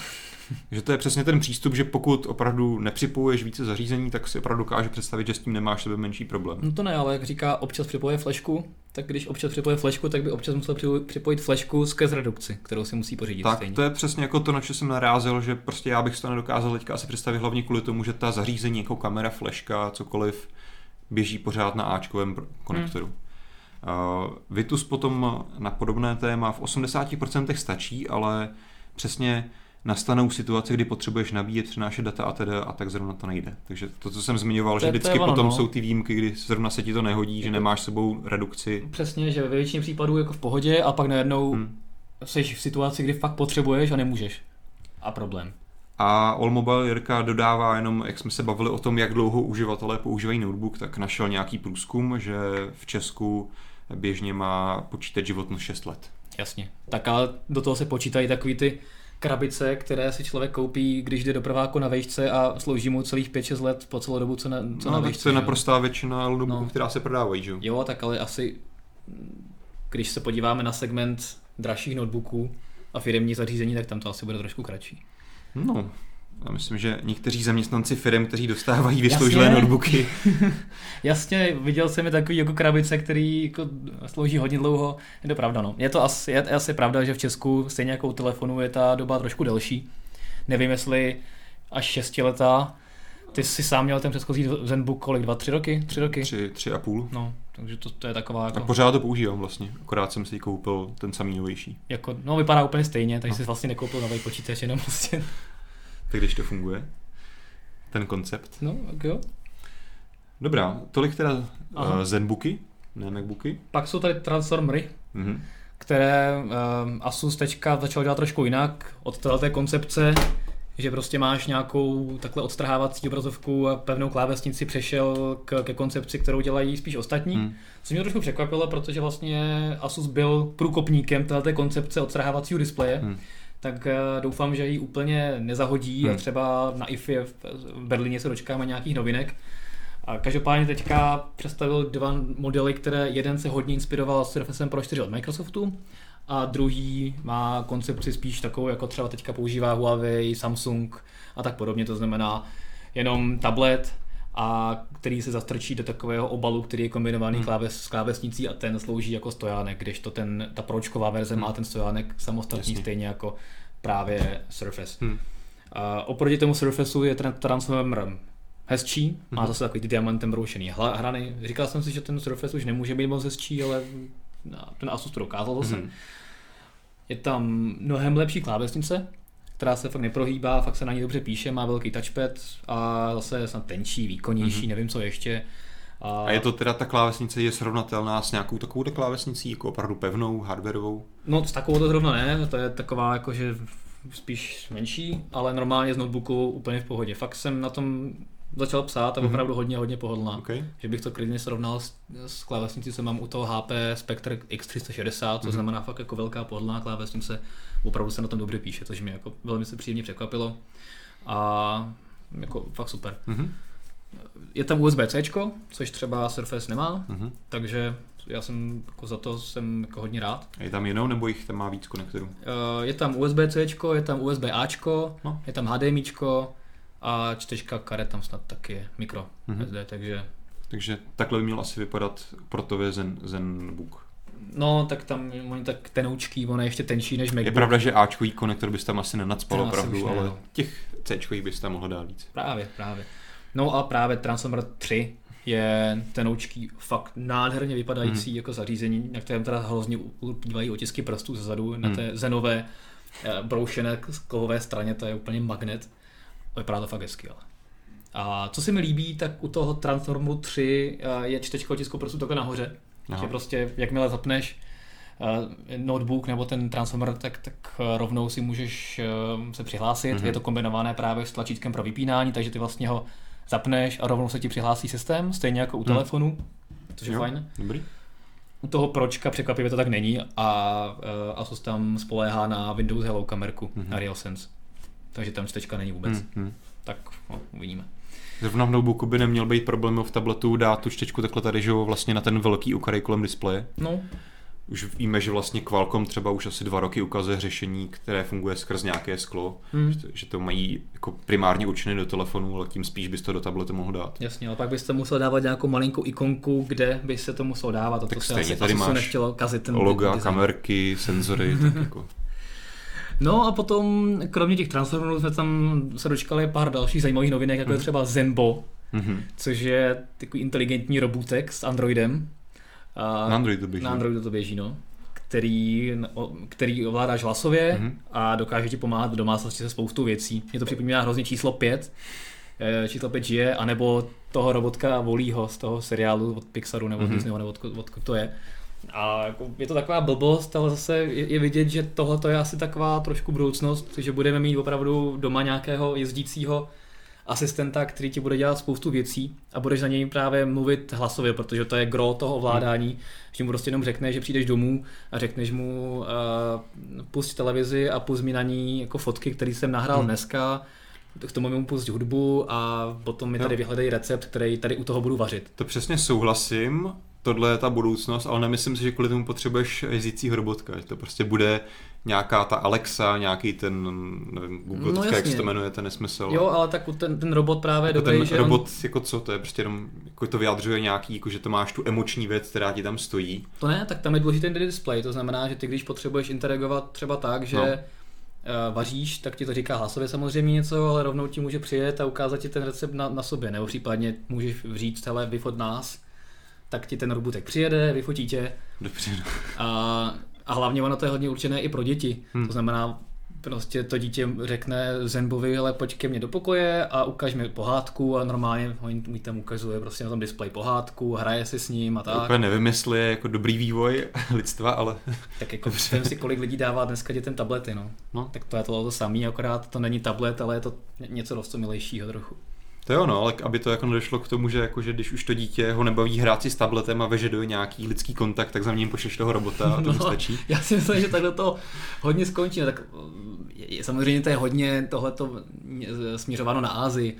Speaker 1: Že to je přesně ten přístup, že pokud opravdu nepřipojuješ více zařízení, tak si opravdu dokáže představit, že s tím nemáš sebe menší problém.
Speaker 2: No to ne, ale jak říká, občas připoje flešku, tak když občas připoje flešku, tak by občas musel připo- připojit flešku skrz redukci, kterou si musí pořídit
Speaker 1: Tak
Speaker 2: stejně.
Speaker 1: to je přesně jako to, na co jsem narázel, že prostě já bych si to nedokázal teďka asi představit hlavně kvůli tomu, že ta zařízení jako kamera, fleška, cokoliv, běží pořád na Ačkovém konektoru. Hmm. Vitus potom na podobné téma v 80% stačí, ale přesně nastanou situace, kdy potřebuješ nabíjet, přenášet data a teda a tak zrovna to nejde. Takže to, co jsem zmiňoval,
Speaker 2: To
Speaker 1: že vždycky
Speaker 2: ono,
Speaker 1: potom
Speaker 2: no.
Speaker 1: jsou ty výjimky, kdy zrovna se ti to nehodí, že
Speaker 2: Jako-
Speaker 1: nemáš s sebou redukci.
Speaker 2: Přesně, že ve většině případů jako v pohodě a pak najednou. Hmm. jsi v situaci, kdy fakt potřebuješ a nemůžeš. A problém.
Speaker 1: A Allmobile Jirka dodává jenom, jak jsme se bavili o tom, jak dlouho uživatelé používají notebook, tak našel nějaký průzkum, že v Česku běžně má počítač životnost 6 let.
Speaker 2: Jasně. Tak ale do toho se počítají takový ty krabice, které si člověk koupí, když jde do prváku na vejšce a slouží mu celých 5-6 let po celou dobu, co na, co na
Speaker 1: no, tak
Speaker 2: vejšce.
Speaker 1: to je naprostá většina notebooků,
Speaker 2: No.
Speaker 1: která se prodávají, že jo?
Speaker 2: Jo, tak ale asi, když se podíváme na segment dražších notebooků a firmní zařízení, tak tam to asi bude trošku kratší.
Speaker 1: No, já myslím, že někteří zaměstnanci firm, kteří dostávají vysloužilé notebooky,
Speaker 2: Jasně, viděl jsem i takový jako krabice, který jako slouží hodně dlouho. Je to pravda, no. Je to asi, je, je asi pravda, že v Česku stejně jako u telefonu je ta doba trošku delší. Nevím, jestli až šestiletá. Ty jsi sám měl ten předchozí Zenbook kolik? Dva, tři roky? Tři roky?
Speaker 1: tři, tři a půl.
Speaker 2: No, takže to, to je taková
Speaker 1: A
Speaker 2: jako,
Speaker 1: pořád to používám vlastně, akorát jsem si koupil ten samý novější.
Speaker 2: jako, no vypadá úplně stejně, takže
Speaker 1: No.
Speaker 2: jsi vlastně nekoupil nový počítač, jenom prostě,
Speaker 1: Tak když to funguje, ten koncept.
Speaker 2: no, tak jo.
Speaker 1: Dobrá, tolik teda
Speaker 2: Aha.
Speaker 1: uh, Zenbooky, ne Macbooky.
Speaker 2: Pak jsou tady Transformery,
Speaker 1: Mhm.
Speaker 2: které um, Asus teďka začal dělat trošku jinak od této koncepce, že prostě máš nějakou takhle odstrhávací obrazovku a pevnou klávesnici přešel k, ke koncepci, kterou dělají spíš ostatní. Hmm. Co mě trošku překvapilo, protože vlastně Asus byl průkopníkem této koncepce odstrhávacího displeje, hmm. Tak eh, doufám, že ji úplně nezahodí a
Speaker 1: Hmm.
Speaker 2: třeba na IFI v Berlíně se dočkáme nějakých novinek. A každopádně teďka představil dva modely, které jeden se hodně inspiroval Surface Pro 4 od Microsoftu a druhý má koncepci spíš takovou, jako třeba teďka používá Huawei, Samsung a tak podobně, to znamená jenom tablet a který se zastrčí do takového obalu, který je kombinovaný
Speaker 1: Hmm.
Speaker 2: kláves, s klávesnicí a ten slouží jako stojánek, když to ten, ta pročková verze má ten stojánek samostatný
Speaker 1: Hmm. Jasně.
Speaker 2: stejně jako právě Surface.
Speaker 1: Hmm.
Speaker 2: A oproti tomu Surfaceu je ten Transformer hezčí, má
Speaker 1: Mhm.
Speaker 2: zase takový ty diamantem broušený hla- hrany. Říkal jsem si, že ten Surface už nemůže být moc hezčí, ale ten Asus to dokázal zase.
Speaker 1: Mhm.
Speaker 2: Je tam mnohem lepší klávesnice, která se fakt neprohýbá, fakt se na ní dobře píše, má velký touchpad a zase je snad tenčí, výkonnější,
Speaker 1: Mhm.
Speaker 2: nevím co ještě.
Speaker 1: A je to teda, ta klávesnice je srovnatelná s nějakou takovou klávesnicí, jako opravdu pevnou, hardwareovou?
Speaker 2: No s takovou to zrovna ne, to je taková jakože spíš menší, ale normálně z notebooku úplně v pohodě. Fakt jsem na tom začal psát a
Speaker 1: Mhm.
Speaker 2: opravdu hodně, hodně pohodlná.
Speaker 1: OK.
Speaker 2: Že bych to klidně srovnal s, s klávesnicí, co mám u toho HP Spectre X360, to
Speaker 1: Mhm.
Speaker 2: znamená fakt jako velká pohodlná klávesnice. Opravdu se na tom dobře píše, což mě jako velmi se příjemně překvapilo. A jako fakt super.
Speaker 1: Mhm.
Speaker 2: Je tam USB-C, což třeba Surface nemá,
Speaker 1: Mhm.
Speaker 2: takže já jsem jako za to jsem jako hodně rád.
Speaker 1: A je tam jinou, nebo jich tam má víc konektorů?
Speaker 2: Eh, Je tam USB-C, je tam USB-A,
Speaker 1: No.
Speaker 2: je tam HDMI a čtečka karet tam snad taky je, mikro
Speaker 1: Mhm.
Speaker 2: SD, takže
Speaker 1: Takže takhle by měl asi vypadat protově Zen, Zenbook.
Speaker 2: no tak tam oni tak tenoučký, on je ještě tenčí než
Speaker 1: Je
Speaker 2: MacBook.
Speaker 1: pravda, že Ačkový konektor bys tam asi nenacpal
Speaker 2: Ten
Speaker 1: opravdu,
Speaker 2: už ne,
Speaker 1: ale
Speaker 2: no.
Speaker 1: těch Cčkových bys tam mohl dát víc.
Speaker 2: Právě, právě. No a právě Transformer 3 je tenoučký fakt nádherně vypadající
Speaker 1: Mhm.
Speaker 2: jako zařízení, na kterém teda hrozně ulpívají otisky prstů zezadu na
Speaker 1: Mhm.
Speaker 2: té zenové eh, broušené kovové straně, to je úplně magnet. Vypadá to fakt hezky, ale. A co se mi líbí, tak u toho Transformeru 3 eh, je čtečka otisku prstů takhle nahoře.
Speaker 1: Aha.
Speaker 2: Že prostě, jakmile zapneš eh, notebook nebo ten transformer, tak, tak eh, rovnou si můžeš se přihlásit.
Speaker 1: Mhm.
Speaker 2: Je to kombinované právě s tlačítkem pro vypínání, takže ty vlastně ho zapneš a rovnou se ti přihlásí systém, stejně jako u
Speaker 1: Mhm.
Speaker 2: telefonu, což je
Speaker 1: Jo,
Speaker 2: fajn.
Speaker 1: Dobrý.
Speaker 2: U toho pročka překvapivě to tak není a uh, Asus tam spoléhá na Windows Hello kamerku,
Speaker 1: Mhm.
Speaker 2: mm-hmm. na RealSense. Takže tam čtečka není vůbec.
Speaker 1: Hmm, hmm.
Speaker 2: Tak no, uvidíme.
Speaker 1: Zrovna v notebooku by neměl být problém v tabletu dát tu čtečku takhle tady, že jo, vlastně na ten velký ukarej kolem displeje.
Speaker 2: No,
Speaker 1: Už víme, že vlastně Qualcomm třeba už asi dva roky ukazuje řešení, které funguje skrz nějaké sklo,
Speaker 2: Hmm.
Speaker 1: že, to, že to mají jako primárně určené do telefonu, ale tím spíš bys to do tabletu mohl dát.
Speaker 2: Jasně, ale pak byste musel dávat nějakou malinkou ikonku, kde by se to muselo dávat. A
Speaker 1: Tak
Speaker 2: to se
Speaker 1: stejně
Speaker 2: asi,
Speaker 1: tady
Speaker 2: asi se
Speaker 1: máš
Speaker 2: nechtělo kazit ten
Speaker 1: Loga,
Speaker 2: design.
Speaker 1: kamerky, senzory, tak jako.
Speaker 2: No a potom, kromě těch transformerů, jsme tam se dočkali pár dalších zajímavých novinek, jako je
Speaker 1: Mhm.
Speaker 2: třeba Zenbo,
Speaker 1: Mhm.
Speaker 2: což je takový inteligentní robůtek s Androidem. A
Speaker 1: Na Androidu běží.
Speaker 2: na Androidu to běží, no. Který, který ovládáš hlasově
Speaker 1: Mhm.
Speaker 2: a dokáže ti pomáhat v domácnosti se spoustou věcí. Mě to připomíná hrozně číslo 5, eh, číslo 5 žije, anebo toho robotka Volího z toho seriálu od Pixaru nebo
Speaker 1: Mhm.
Speaker 2: mm-hmm. Disneyho, nebo odkud, odkud to je. A jako je to taková blbost, ale zase je, je vidět, že tohle je asi taková trošku budoucnost, že budeme mít opravdu doma nějakého jezdícího asistenta, který ti bude dělat spoustu věcí a budeš za něj právě mluvit hlasově, protože to je gro toho ovládání, že mu prostě jenom řekne, že přijdeš domů a řekneš mu uh, pust televizi a pust mi na ní jako fotky, které jsem nahrál
Speaker 1: Hmm.
Speaker 2: dneska, k tomu mi pust hudbu a potom mi
Speaker 1: Jo.
Speaker 2: tady vyhledej recept, který tady u toho budu vařit.
Speaker 1: To přesně souhlasím, tohle je ta budoucnost, ale nemyslím si, že kvůli tomu potřebuješ jezdícího robotka, že to prostě bude nějaká ta Alexa, nějaký ten, nevím, Google,
Speaker 2: No
Speaker 1: no, jak se to jmenuje, ten nesmysl.
Speaker 2: Jo, ale tak ten, ten robot právě
Speaker 1: jako
Speaker 2: dobrý,
Speaker 1: ten
Speaker 2: že
Speaker 1: robot,
Speaker 2: on,
Speaker 1: jako co, to je prostě jenom, jako to vyjadřuje nějaký, jako že to máš tu emoční věc, která ti tam stojí.
Speaker 2: To ne, tak tam je důležitý ten display, to znamená, že ty když potřebuješ interagovat třeba tak, že
Speaker 1: No.
Speaker 2: no. vaříš, tak ti to říká hlasově samozřejmě něco, ale rovnou ti může přijet a ukázat ti ten recept na, na sobě, nebo případně můžeš říct, hele, vyfot nás, tak ti ten robotek přijede, vyfotí tě
Speaker 1: Dobře, no.
Speaker 2: a, a hlavně ono to je hodně určené i pro děti,
Speaker 1: Hmm.
Speaker 2: to znamená, prostě to dítě řekne Zenbovi, ale pojď ke mně do pokoje a ukaž mi pohádku a normálně on mi tam ukazuje prostě na tom displeji pohádku, hraje si s ním a
Speaker 1: To
Speaker 2: tak.
Speaker 1: úplně nevím, jestli je jako dobrý vývoj lidstva, ale
Speaker 2: Tak jako vem si, kolik lidí dává dneska dětem tablety, no.
Speaker 1: no.
Speaker 2: Tak to je to, to samé, akorát to není tablet, ale je to něco dost milejšího trochu.
Speaker 1: To jo, no, ale aby to jako nedošlo k tomu, že, jako, že když už to dítě ho nebaví hrát si s tabletem a vyžaduje nějaký lidský kontakt, tak za ním pošleš toho robota a to mu stačí.
Speaker 2: Já si myslím, že takhle to hodně skončí. No, tak je, je, samozřejmě to je hodně tohleto směřováno na Ázii.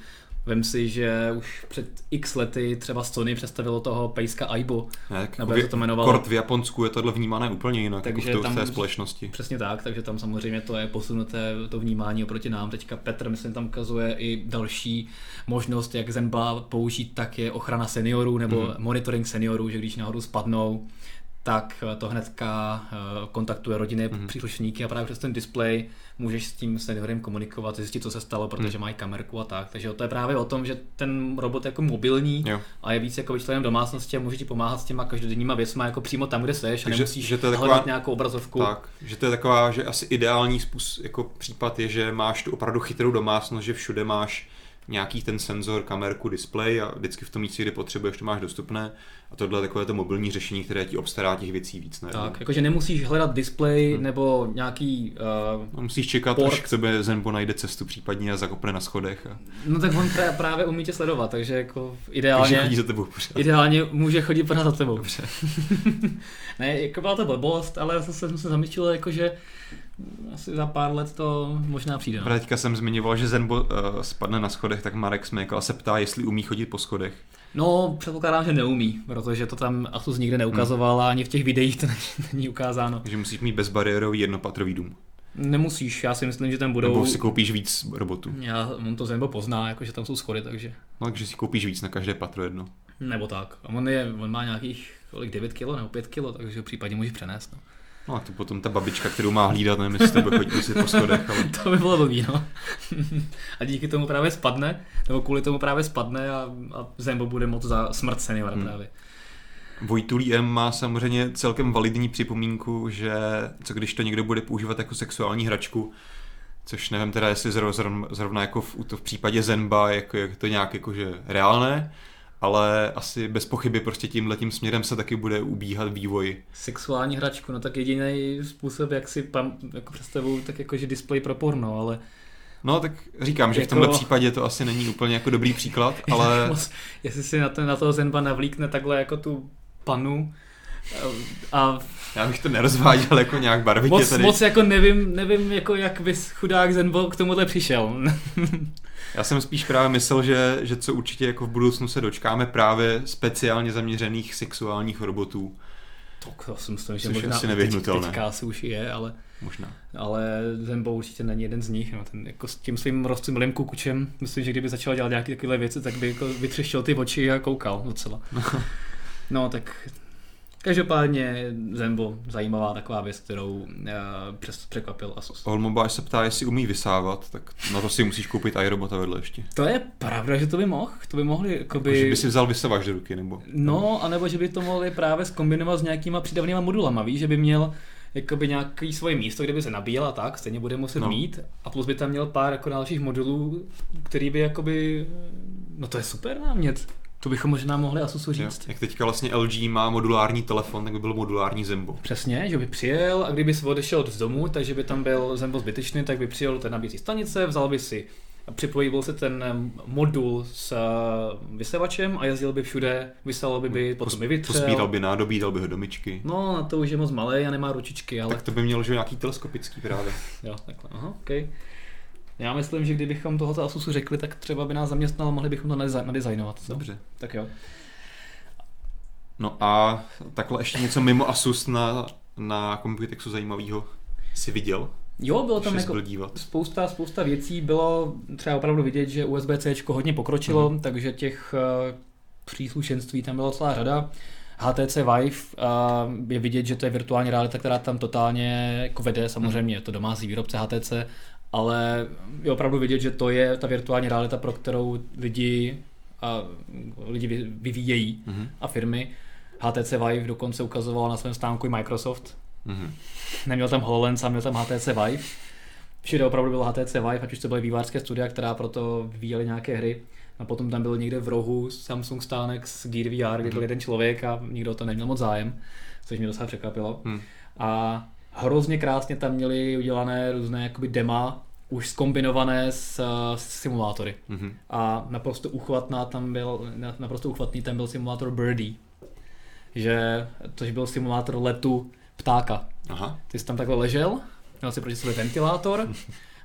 Speaker 2: Vem si, že už před x lety třeba Sony představilo toho pejska Aibo.
Speaker 1: Ne, tak
Speaker 2: Nebo
Speaker 1: v-
Speaker 2: jak to jmenovalo?
Speaker 1: Kort v Japonsku je tohle vnímané úplně jinak,
Speaker 2: Takže
Speaker 1: jako v,
Speaker 2: tam-
Speaker 1: v té společnosti.
Speaker 2: Přesně tak, takže tam samozřejmě to je posunuté to vnímání oproti nám. Teďka Petr, myslím, tam ukazuje i další možnost, jak Zenba použít, tak je ochrana seniorů nebo
Speaker 1: Mhm.
Speaker 2: monitoring seniorů, že když nahoru spadnou, tak to hnedka eh, kontaktuje rodinné
Speaker 1: Mhm.
Speaker 2: příslušníky a právě přes ten displej můžeš s tím seniorem komunikovat, zjistit, co se stalo, protože mají kamerku a tak. Takže to je právě o tom, že ten robot je jako mobilní
Speaker 1: Jo.
Speaker 2: a je víc jako vyčleněn domácnosti a může ti pomáhat s těma každodenníma věcma jako přímo tam, kde seš a
Speaker 1: Takže-
Speaker 2: nemusíš
Speaker 1: že to je taková-
Speaker 2: hledat nějakou obrazovku.
Speaker 1: Tak, že to je taková, že asi ideální způsob, jako případ je, že máš tu opravdu chytrou domácnost, že všude máš nějaký ten senzor, kamerku, displej a vždycky v tom místě, kde potřebuješ, to máš dostupné. A tohle je takové to mobilní řešení, které ti obstará těch věcí víc. Ne?
Speaker 2: Tak, jakože nemusíš hledat displej
Speaker 1: Hm.
Speaker 2: nebo nějaký... Uh,
Speaker 1: No, musíš čekat,
Speaker 2: Port.
Speaker 1: až k tebe Zenbo najde cestu případně a zakopne na schodech. A...
Speaker 2: no tak on pra- právě umí tě sledovat, takže jako
Speaker 1: Takže
Speaker 2: ideálně,
Speaker 1: chodí za tebou pořád.
Speaker 2: ideálně může chodit pořád za tebou.
Speaker 1: Dobře.
Speaker 2: ne, jako byla to blbost, ale zase jsem se zamýšlel, jako že asi za pár let to možná přijde. No.
Speaker 1: Teďka jsem zmiňoval, že Zenbo uh, spadne na schodech, tak Marek Smekal se ptá, jestli umí chodit po schodech.
Speaker 2: no, předpokládám, že neumí, protože to tam Asus nikde neukazoval a ani v těch videích to není, ukázáno.
Speaker 1: Takže musíš mít bezbariérový jednopatrový dům.
Speaker 2: Nemusíš, já si myslím, že tam
Speaker 1: Budou... Nebo si koupíš víc robotů.
Speaker 2: Já, on to Zenbo pozná, jako že tam jsou schody, takže...
Speaker 1: No, takže si koupíš víc na každé patro jedno.
Speaker 2: Nebo tak. A on, je, on má nějakých kolik, 9 kg nebo 5 kg, takže případně můžeš přenést. No.
Speaker 1: No a to potom ta babička, kterou má hlídat, nevím, jestli tebe chodí si po schodech, ale
Speaker 2: To by bylo blbý, no. a díky tomu právě spadne, nebo kvůli tomu právě spadne a, a Zembo bude moc za smrt seniora
Speaker 1: Hmm.
Speaker 2: právě.
Speaker 1: Vojtulí M má samozřejmě celkem validní připomínku, že co když to někdo bude používat jako sexuální hračku, což nevím teda, jestli zrovna, zrovna, zrovna jako v, to v případě Zenba jako, je to nějak jakože reálné, ale asi bez pochyby prostě tímhle tím směrem se taky bude ubíhat vývoj.
Speaker 2: Sexuální hračku, no tak jediný způsob, jak si pam, jako představuju, tak jakože display pro porno, ale
Speaker 1: No tak říkám, že v
Speaker 2: Jako-
Speaker 1: tomhle případě to asi není úplně jako dobrý příklad, ale
Speaker 2: jestli si na, to, na toho Zenba navlíkne takhle jako tu panu a
Speaker 1: já bych to nerozváděl jako nějak barvitě
Speaker 2: moc,
Speaker 1: tady.
Speaker 2: moc jako nevím, nevím jako jak bys chudák Zenbo k tomuhle přišel.
Speaker 1: Já jsem spíš právě myslel, že, že co určitě jako v budoucnu se dočkáme právě speciálně zaměřených sexuálních robotů.
Speaker 2: Tak to si myslím, že
Speaker 1: Což
Speaker 2: možná
Speaker 1: asi
Speaker 2: teď, teďka asi už je, ale,
Speaker 1: Možná.
Speaker 2: ale Zembo určitě není jeden z nich. No, ten, jako s tím svým rozcimilým kukučem, myslím, že kdyby začal dělat nějaké takové věci, tak by jako vytřeštil ty oči a koukal docela. No tak každopádně Zembo, zajímavá taková věc, kterou uh, přes překvapil Asus.
Speaker 1: Holmobáš se ptá, jestli umí vysávat, tak na to si musíš koupit iRobota vedle ještě.
Speaker 2: To je pravda, že to by mohl, to by mohli jakoby...
Speaker 1: Že by si vzal vysavač do ruky, nebo?
Speaker 2: No, anebo že by to mohli právě zkombinovat s nějakýma přídavnýma modulama, víš, že by měl jakoby nějaký svoje místo, kde by se nabíjel a tak, stejně bude muset
Speaker 1: no.
Speaker 2: mít a plus by tam měl pár jako dalších modulů, který by jakoby, no to je super námět. To bychom možná mohli Asusu
Speaker 1: Jo.
Speaker 2: říct.
Speaker 1: Jak teďka vlastně LG má modulární telefon, tak by byl modulární Zembo.
Speaker 2: Přesně, že by přijel a kdyby si odešel z domu, takže by tam byl Zembo zbytečný, tak by přijel do té nabíjecí stanice, vzal by si a připojil se ten em, modul s eh, vysavačem a jezdil by všude, vysal by, by potom by vytřel.
Speaker 1: Pospíral by nádobí, dal by ho do myčky.
Speaker 2: No, na to už je moc malý a nemá ručičky, ale
Speaker 1: Tak to by mělo, že nějaký teleskopický právě.
Speaker 2: jo, takhle, aha, okay. Já myslím, že kdybychom tohoto Asusu řekli, tak třeba by nás zaměstnal mohli bychom to nadizaj- nadizajnovat. co?
Speaker 1: Dobře.
Speaker 2: Tak jo.
Speaker 1: No a takhle ještě něco mimo Asus na, na Computexu zajímavého si viděl?
Speaker 2: Jo, bylo tam jako
Speaker 1: dívat.
Speaker 2: spousta, spousta věcí, bylo třeba opravdu vidět, že USB-C hodně pokročilo,
Speaker 1: Mhm.
Speaker 2: takže těch eh, příslušenství tam byla celá řada. HTC Vive a je vidět, že to je virtuální realita, která tam totálně jako vede, samozřejmě je to domácí výrobce HTC, ale je opravdu vidět, že to je ta virtuální realita, pro kterou lidi a lidi vy- vyvíjejí
Speaker 1: Mhm.
Speaker 2: a firmy. HTC Vive dokonce ukazoval na svém stánku i Microsoft,
Speaker 1: Mhm.
Speaker 2: Neměl tam HoloLens a měl tam HTC Vive. Všude opravdu byl HTC Vive, ať už to byly vývářské studia, která proto vyvíjely nějaké hry. A potom tam byl někde v rohu Samsung stánek s Gear VR, kde byl
Speaker 1: Mhm.
Speaker 2: jeden člověk a nikdo to neměl moc zájem, což mě docela překvapilo.
Speaker 1: Hmm.
Speaker 2: A hrozně krásně tam měli udělané různé jakoby dema, už skombinované s, s simulátory.
Speaker 1: Mhm.
Speaker 2: A naprosto uchvatná tam byl, na- naprosto uchvatný tam byl simulátor Birdie. Že, což byl simulátor letu ptáka.
Speaker 1: Aha.
Speaker 2: Ty jsi tam takhle ležel, měl si proti sobě ventilátor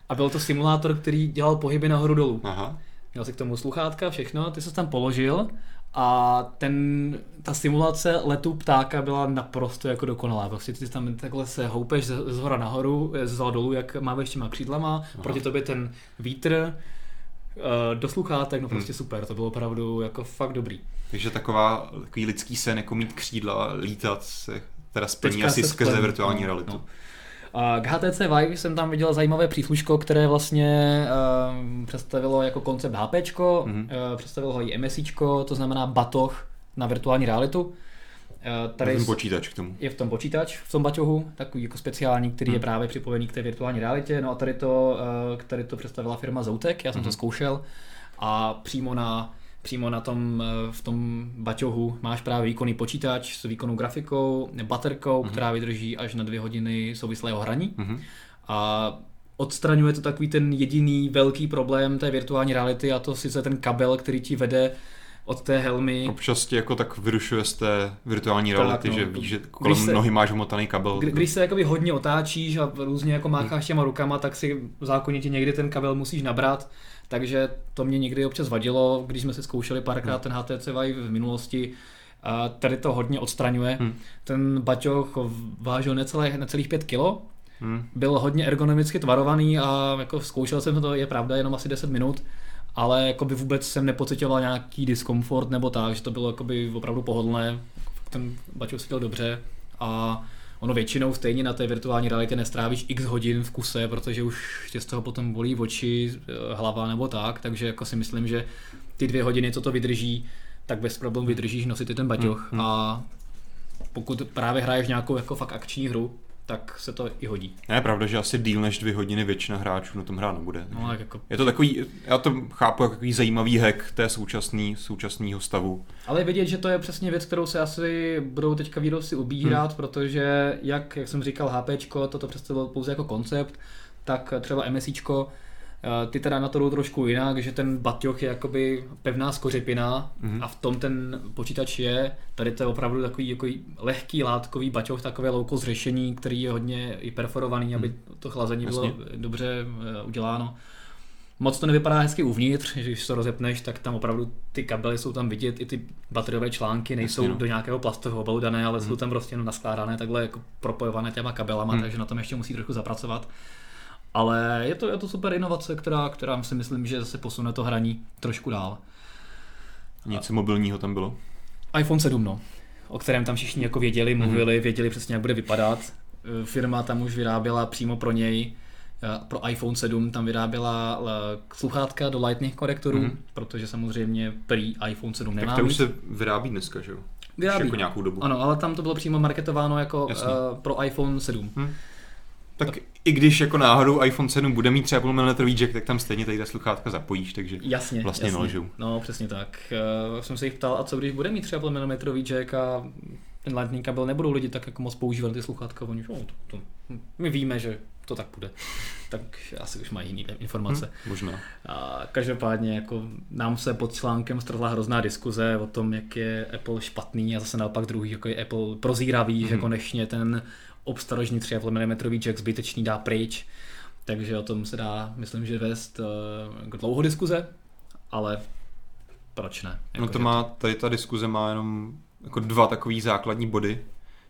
Speaker 2: a byl to simulátor, který dělal pohyby nahoru dolů.
Speaker 1: Aha.
Speaker 2: měl si k tomu sluchátka, všechno, ty se tam položil a ten, ta simulace letu ptáka byla naprosto jako dokonalá. Prostě ty tam takhle se houpeš z, z hora nahoru, z zala dolů, jak máváš těma křídlama, Aha. proti tobě ten vítr, eh, do sluchátek, no hmm. prostě hmm. super, to bylo opravdu jako fakt dobrý.
Speaker 1: Takže taková, takový lidský sen, jako mít křídla, lítat se teda splní Teďka asi skrze splní, virtuální no, realitu. No.
Speaker 2: K HTC Vive jsem tam viděl zajímavé přísluško, které vlastně uh, představilo jako koncept HP, mm-hmm. uh, představilo ho i MSI, to znamená batoh na virtuální realitu. Uh,
Speaker 1: tady je počítač k tomu.
Speaker 2: Je v tom počítač, v tom baťohu, takový jako speciální, který mm. je mhm. právě připojený k té virtuální realitě. No a tady to, uh, tady to představila firma Zoutek, já jsem mm. to mhm. zkoušel a přímo na přímo na tom, eh, v tom baťohu máš právě výkonný počítač s výkonnou grafikou, baterkou, mm-hmm. která vydrží až na dvě hodiny souvislého hraní. Mm-hmm. A odstraňuje to takový ten jediný velký problém té virtuální reality a to sice ten kabel, který ti vede od té helmy.
Speaker 1: Občas ti jako tak vyrušuje z té virtuální tak, reality, no, že víš, že kolem se, nohy máš hmotaný kabel.
Speaker 2: Kdy, když se jakoby hodně otáčíš a různě jako mácháš těma rukama, tak si zákonitě někdy ten kabel musíš nabrat takže to mě někdy občas vadilo, když jsme si zkoušeli párkrát hmm. ten HTC Vive v minulosti, a tady to hodně odstraňuje. Hmm. Ten baťoch vážil necelé, necelých 5 kilo, hmm. byl hodně ergonomicky tvarovaný a jako zkoušel jsem to, je pravda, jenom asi 10 minut, ale jako by vůbec jsem nepocitoval nějaký diskomfort nebo tak, že to bylo by opravdu pohodlné, ten baťoch seděl dobře a ono většinou stejně na té virtuální realitě nestrávíš x hodin v kuse, protože už tě z toho potom bolí oči, eh, hlava nebo tak, takže jako si myslím, že ty dvě hodiny, co to vydrží, tak bez problémů vydržíš nosit ten baťoch mm, mm. a pokud právě hraješ nějakou jako fakt akční hru, tak se to i hodí.
Speaker 1: Ne, je pravda, že asi díl než dvě hodiny většina hráčů na tom hrát nebude.
Speaker 2: No, tak jako...
Speaker 1: Je to takový, já to chápu jako takový zajímavý hack té současný, současného stavu.
Speaker 2: Ale vidět, že to je přesně věc, kterou se asi budou teďka výrobci ubírat, hmm. protože jak, jak jsem říkal, HP, toto představilo pouze jako koncept, tak třeba MSIčko ty teda na to jdou trošku jinak, že ten baťoch je jakoby pevná skořepina mm-hmm. a v tom ten počítač je. Tady to je opravdu takový jako lehký látkový baťoch, takové low cost řešení, který je hodně i perforovaný, aby mhm. to chlazení Jasně. bylo dobře eh, uděláno. Moc to nevypadá hezky uvnitř, že když to rozepneš, tak tam opravdu ty kabely jsou tam vidět, i ty bateriové články nejsou Jasně, no. do nějakého plastového obalu dané, ale mm. jsou tam prostě jenom naskládané takhle jako propojované těma kabelama, mm. takže na tom ještě musí trochu zapracovat. Ale je to, je to super inovace, která, která si myslím, že se posune to hraní trošku dál.
Speaker 1: Něco mobilního tam bylo?
Speaker 2: iPhone 7, no. O kterém tam všichni jako věděli, mhm. mluvili, mm-hmm. věděli přesně, jak bude vypadat. Firma tam už vyráběla přímo pro něj eh, pro iPhone 7 tam vyráběla eh, sluchátka do Lightning konektorů, mm-hmm. protože samozřejmě prý iPhone 7 nemá.
Speaker 1: Tak to už se vyrábí dneska, že jo?
Speaker 2: Vyrábí.
Speaker 1: Jako nějakou dobu.
Speaker 2: Ano, ale tam to bylo přímo marketováno jako uh, pro iPhone 7. Hmm.
Speaker 1: Tak i když jako náhodou iPhone 7 bude mít třeba půl mm jack, tak tam stejně tady ta sluchátka zapojíš, takže
Speaker 2: jasně,
Speaker 1: vlastně
Speaker 2: jasně.
Speaker 1: nalžou.
Speaker 2: No, přesně tak. Uh, jsem se jich ptal, a co když bude mít třeba půl mm jack a ten lightning kabel nebudou lidi tak jako moc používat ty sluchátka, oni, oh, to, to, my víme, že to tak bude. Tak asi už mají jiné informace.
Speaker 1: Hmm, možná.
Speaker 2: A každopádně jako nám se pod článkem strhla hrozná diskuze o tom, jak je Apple špatný a zase naopak druhý, jako je Apple prozíravý, hmm. že konečně ten obstarožní 3,5 mm jack zbytečný dá pryč, takže o tom se dá, myslím, že vést uh, dlouho diskuze, ale proč ne?
Speaker 1: Jako no to má, tady ta diskuze má jenom jako dva takový základní body.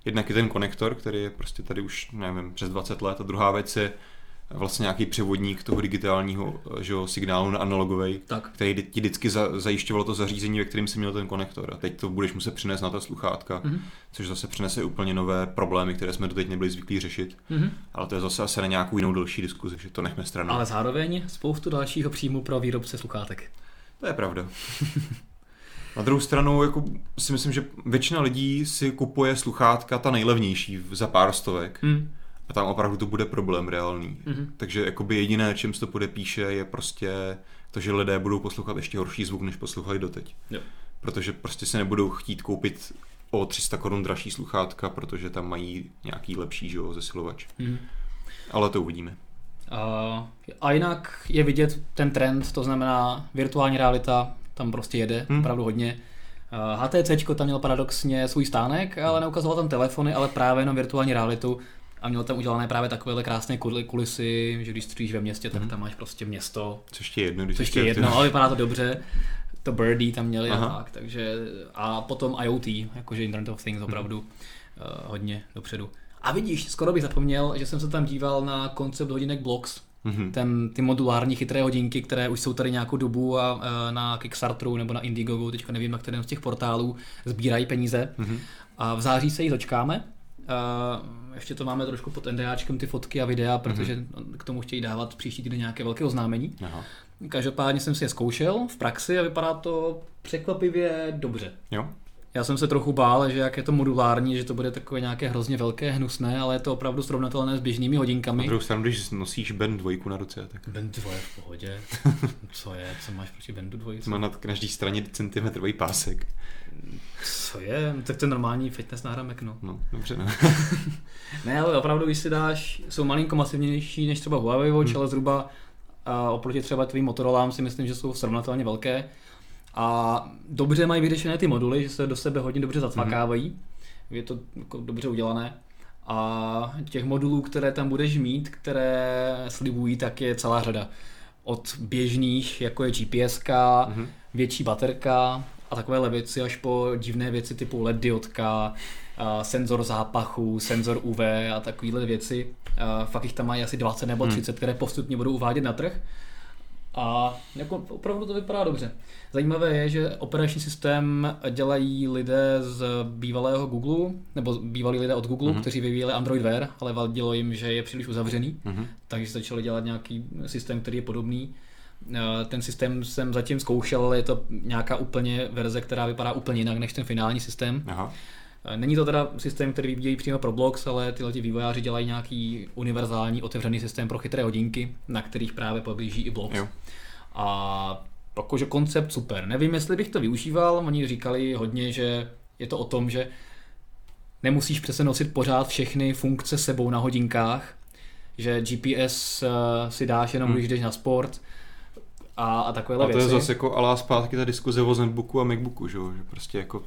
Speaker 1: Jednak je ten konektor, který je prostě tady už, nevím, přes 20 let a druhá věc je vlastně nějaký převodník toho digitálního že jo, signálu na analogový, který ti vždycky za, zajišťovalo to zařízení, ve kterém si měl ten konektor. A teď to budeš muset přinést na ta sluchátka, mm-hmm. což zase přinese úplně nové problémy, které jsme doteď nebyli zvyklí řešit. Mm-hmm. Ale to je zase asi na nějakou jinou další diskuzi, že to nechme stranou.
Speaker 2: Ale zároveň spoustu dalšího příjmu pro výrobce sluchátek.
Speaker 1: To je pravda. Na druhou stranu jako si myslím, že většina lidí si kupuje sluchátka ta nejlevnější za pár stovek. Mm a tam opravdu to bude problém reálný. Mm-hmm. Takže jakoby jediné, čím se to podepíše, je prostě to, že lidé budou poslouchat ještě horší zvuk, než poslouchali doteď. Jo. Protože prostě se nebudou chtít koupit o 300 korun dražší sluchátka, protože tam mají nějaký lepší že jo, zesilovač. Mm. Ale to uvidíme.
Speaker 2: Uh, a jinak je vidět ten trend, to znamená virtuální realita tam prostě jede, hmm. opravdu hodně. HTC tam měl paradoxně svůj stánek, ale neukazoval tam telefony, ale právě jenom virtuální realitu a měl tam udělané právě takovéhle krásné kul- kulisy, že když stříš ve městě, tak tam máš prostě město,
Speaker 1: Což ještě jedno, když
Speaker 2: což
Speaker 1: ještě
Speaker 2: je jedno, ale vypadá to dobře. To Birdie tam měli a tak, takže a potom IoT, jakože Internet of Things opravdu uh, hodně dopředu. A vidíš, skoro bych zapomněl, že jsem se tam díval na koncept hodinek Blocks,
Speaker 1: Mhm.
Speaker 2: ten, ty modulární chytré hodinky, které už jsou tady nějakou dobu a e, na Kickstarteru nebo na Indiegogo, teďka nevím, na kterém z těch portálů, sbírají peníze.
Speaker 1: Mhm.
Speaker 2: A v září se jich dočkáme. Uh, ještě to máme trošku pod NDAčkem ty fotky a videa, protože k tomu chtějí dávat příští týden nějaké velké oznámení.
Speaker 1: Aha.
Speaker 2: Každopádně jsem si je zkoušel v praxi a vypadá to překvapivě dobře.
Speaker 1: Jo?
Speaker 2: Já jsem se trochu bál, že jak je to modulární, že to bude takové nějaké hrozně velké, hnusné, ale je to opravdu srovnatelné s běžnými
Speaker 1: Na
Speaker 2: hodinkami.
Speaker 1: druhou stranu, když nosíš Ben dvojku na ruce, tak
Speaker 2: Bend dvoje v pohodě. Co je? Co máš proti Bendu dvojice?
Speaker 1: má na každý straně centimetrový pásek.
Speaker 2: Co je? Tak to je normální fitness náramek, no.
Speaker 1: No, dobře, no.
Speaker 2: Ne, ale opravdu, když si dáš, jsou malinko masivnější než třeba Huawei Watch,
Speaker 1: Hmm.
Speaker 2: ale zhruba a oproti třeba tvým Motorolám si myslím, že jsou srovnatelně velké. A dobře mají vyřešené ty moduly, že se do sebe hodně dobře zacvakávají. Je to jako dobře udělané. A těch modulů, které tam budeš mít, které slibují, tak je celá řada. Od běžných, jako je GPS,
Speaker 1: Mhm.
Speaker 2: větší baterka a takovéhle věci, až po divné věci typu LED diodka, senzor zápachu, senzor UV a takovéhle věci. Fakt jich tam mají asi 20 nebo 30, které postupně budou uvádět na trh. A jako opravdu to vypadá dobře. Zajímavé je, že operační systém dělají lidé z bývalého Google, nebo bývalí lidé od Google, mm-hmm. kteří vyvíjeli Android Wear, ale vadilo jim, že je příliš uzavřený,
Speaker 1: Mhm.
Speaker 2: takže začali dělat nějaký systém, který je podobný. Eh, Ten systém jsem zatím zkoušel, ale je to nějaká úplně verze, která vypadá úplně jinak než ten finální systém.
Speaker 1: Aha.
Speaker 2: Eh, Není to teda systém, který vyvíjejí přímo pro blogs, ale tyhle ti vývojáři dělají nějaký univerzální otevřený systém pro chytré hodinky, na kterých právě poběží i.
Speaker 1: Jo.
Speaker 2: A jakože koncept super. Nevím, jestli bych to využíval, oni říkali hodně, že je to o tom, že nemusíš přece nosit pořád všechny funkce sebou na hodinkách, že GPS eh, si dáš jenom,
Speaker 1: Hmm.
Speaker 2: když jdeš na sport a, a takovéhle
Speaker 1: A to
Speaker 2: věci.
Speaker 1: je zase jako alá zpátky ta diskuze o Zenbooku a Macbooku, že, jo? že prostě jako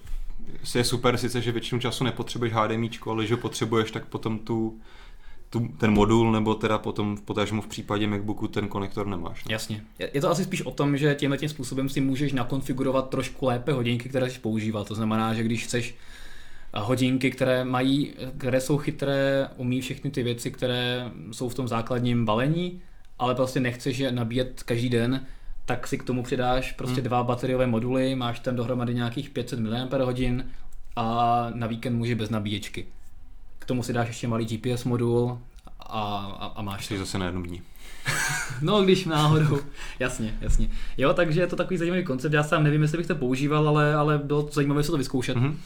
Speaker 1: je super sice, že většinu času nepotřebuješ HDMIčko, ale že potřebuješ, tak potom tu, tu, ten modul, nebo teda potom potažmo v případě Macbooku ten konektor nemáš. No.
Speaker 2: Jasně. Je to asi spíš o tom, že tímhle tím způsobem si můžeš nakonfigurovat trošku lépe hodinky, které chceš používat. To znamená, že když chceš eh, hodinky, které mají, které jsou chytré, umí všechny ty věci, které jsou v tom základním balení, ale prostě nechceš je nabíjet každý den, tak si k tomu přidáš prostě
Speaker 1: Hmm.
Speaker 2: dva bateriové moduly, máš tam dohromady nějakých 500 mAh a na víkend může bez nabíječky. K tomu si dáš ještě malý GPS modul a, a, a máš
Speaker 1: Jsi zase na jednom dní.
Speaker 2: No, když náhodou. jasně, jasně. Jo, takže je to takový zajímavý koncept. Já sám nevím, jestli bych to používal, ale, ale bylo to zajímavé se to vyzkoušet.
Speaker 1: Mhm.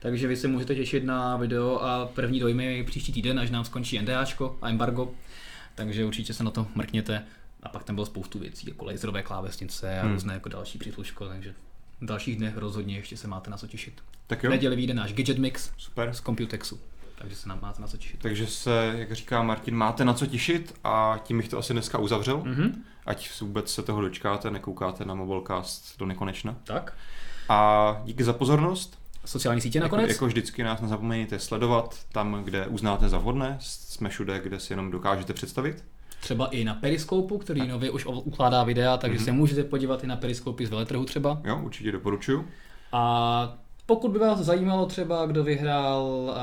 Speaker 2: Takže vy se můžete těšit na video a první dojmy příští týden, až nám skončí NDAčko a embargo. Takže určitě se na to mrkněte. A pak tam bylo spoustu věcí, jako laserové klávesnice a
Speaker 1: Hmm.
Speaker 2: různé jako další přísluško, takže v dalších dnech rozhodně ještě se máte na co těšit.
Speaker 1: Tak
Speaker 2: V
Speaker 1: jo,
Speaker 2: neděli vyjde náš Gadget Mix
Speaker 1: super.
Speaker 2: z Computexu, takže se nám máte na co těšit.
Speaker 1: Takže se, jak říká Martin, máte na co těšit a tím bych to asi dneska uzavřel.
Speaker 2: Mhm,
Speaker 1: Ať vůbec se toho dočkáte, nekoukáte na Mobilecast do nekonečna.
Speaker 2: tak.
Speaker 1: A díky za pozornost.
Speaker 2: Sociální sítě
Speaker 1: Jako,
Speaker 2: nakonec?
Speaker 1: jako vždycky nás nezapomeňte sledovat tam, kde uznáte za vhodné. Jsme všude, kde si jenom dokážete představit.
Speaker 2: Třeba i na Periskopu, který nově už ukládá videa, takže
Speaker 1: Mhm.
Speaker 2: se můžete podívat i na Periskopy z veletrhu třeba.
Speaker 1: Jo, určitě doporučuju.
Speaker 2: A pokud by vás zajímalo třeba, kdo vyhrál uh,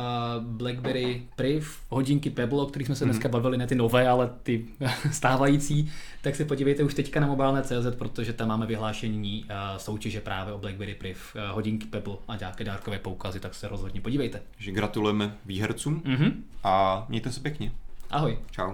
Speaker 2: BlackBerry Priv, hodinky Pebble, o kterých jsme se
Speaker 1: Mhm.
Speaker 2: dneska bavili, ne ty nové, ale ty stávající, tak se podívejte už teďka na mobilné.cz, protože tam máme vyhlášení uh, soutěže právě o BlackBerry Priv, uh, hodinky Pebble a nějaké dárkové poukazy, tak se rozhodně podívejte.
Speaker 1: Takže gratulujeme výhercům
Speaker 2: Mhm.
Speaker 1: a mějte se pěkně.
Speaker 2: Ahoj.
Speaker 1: Čau.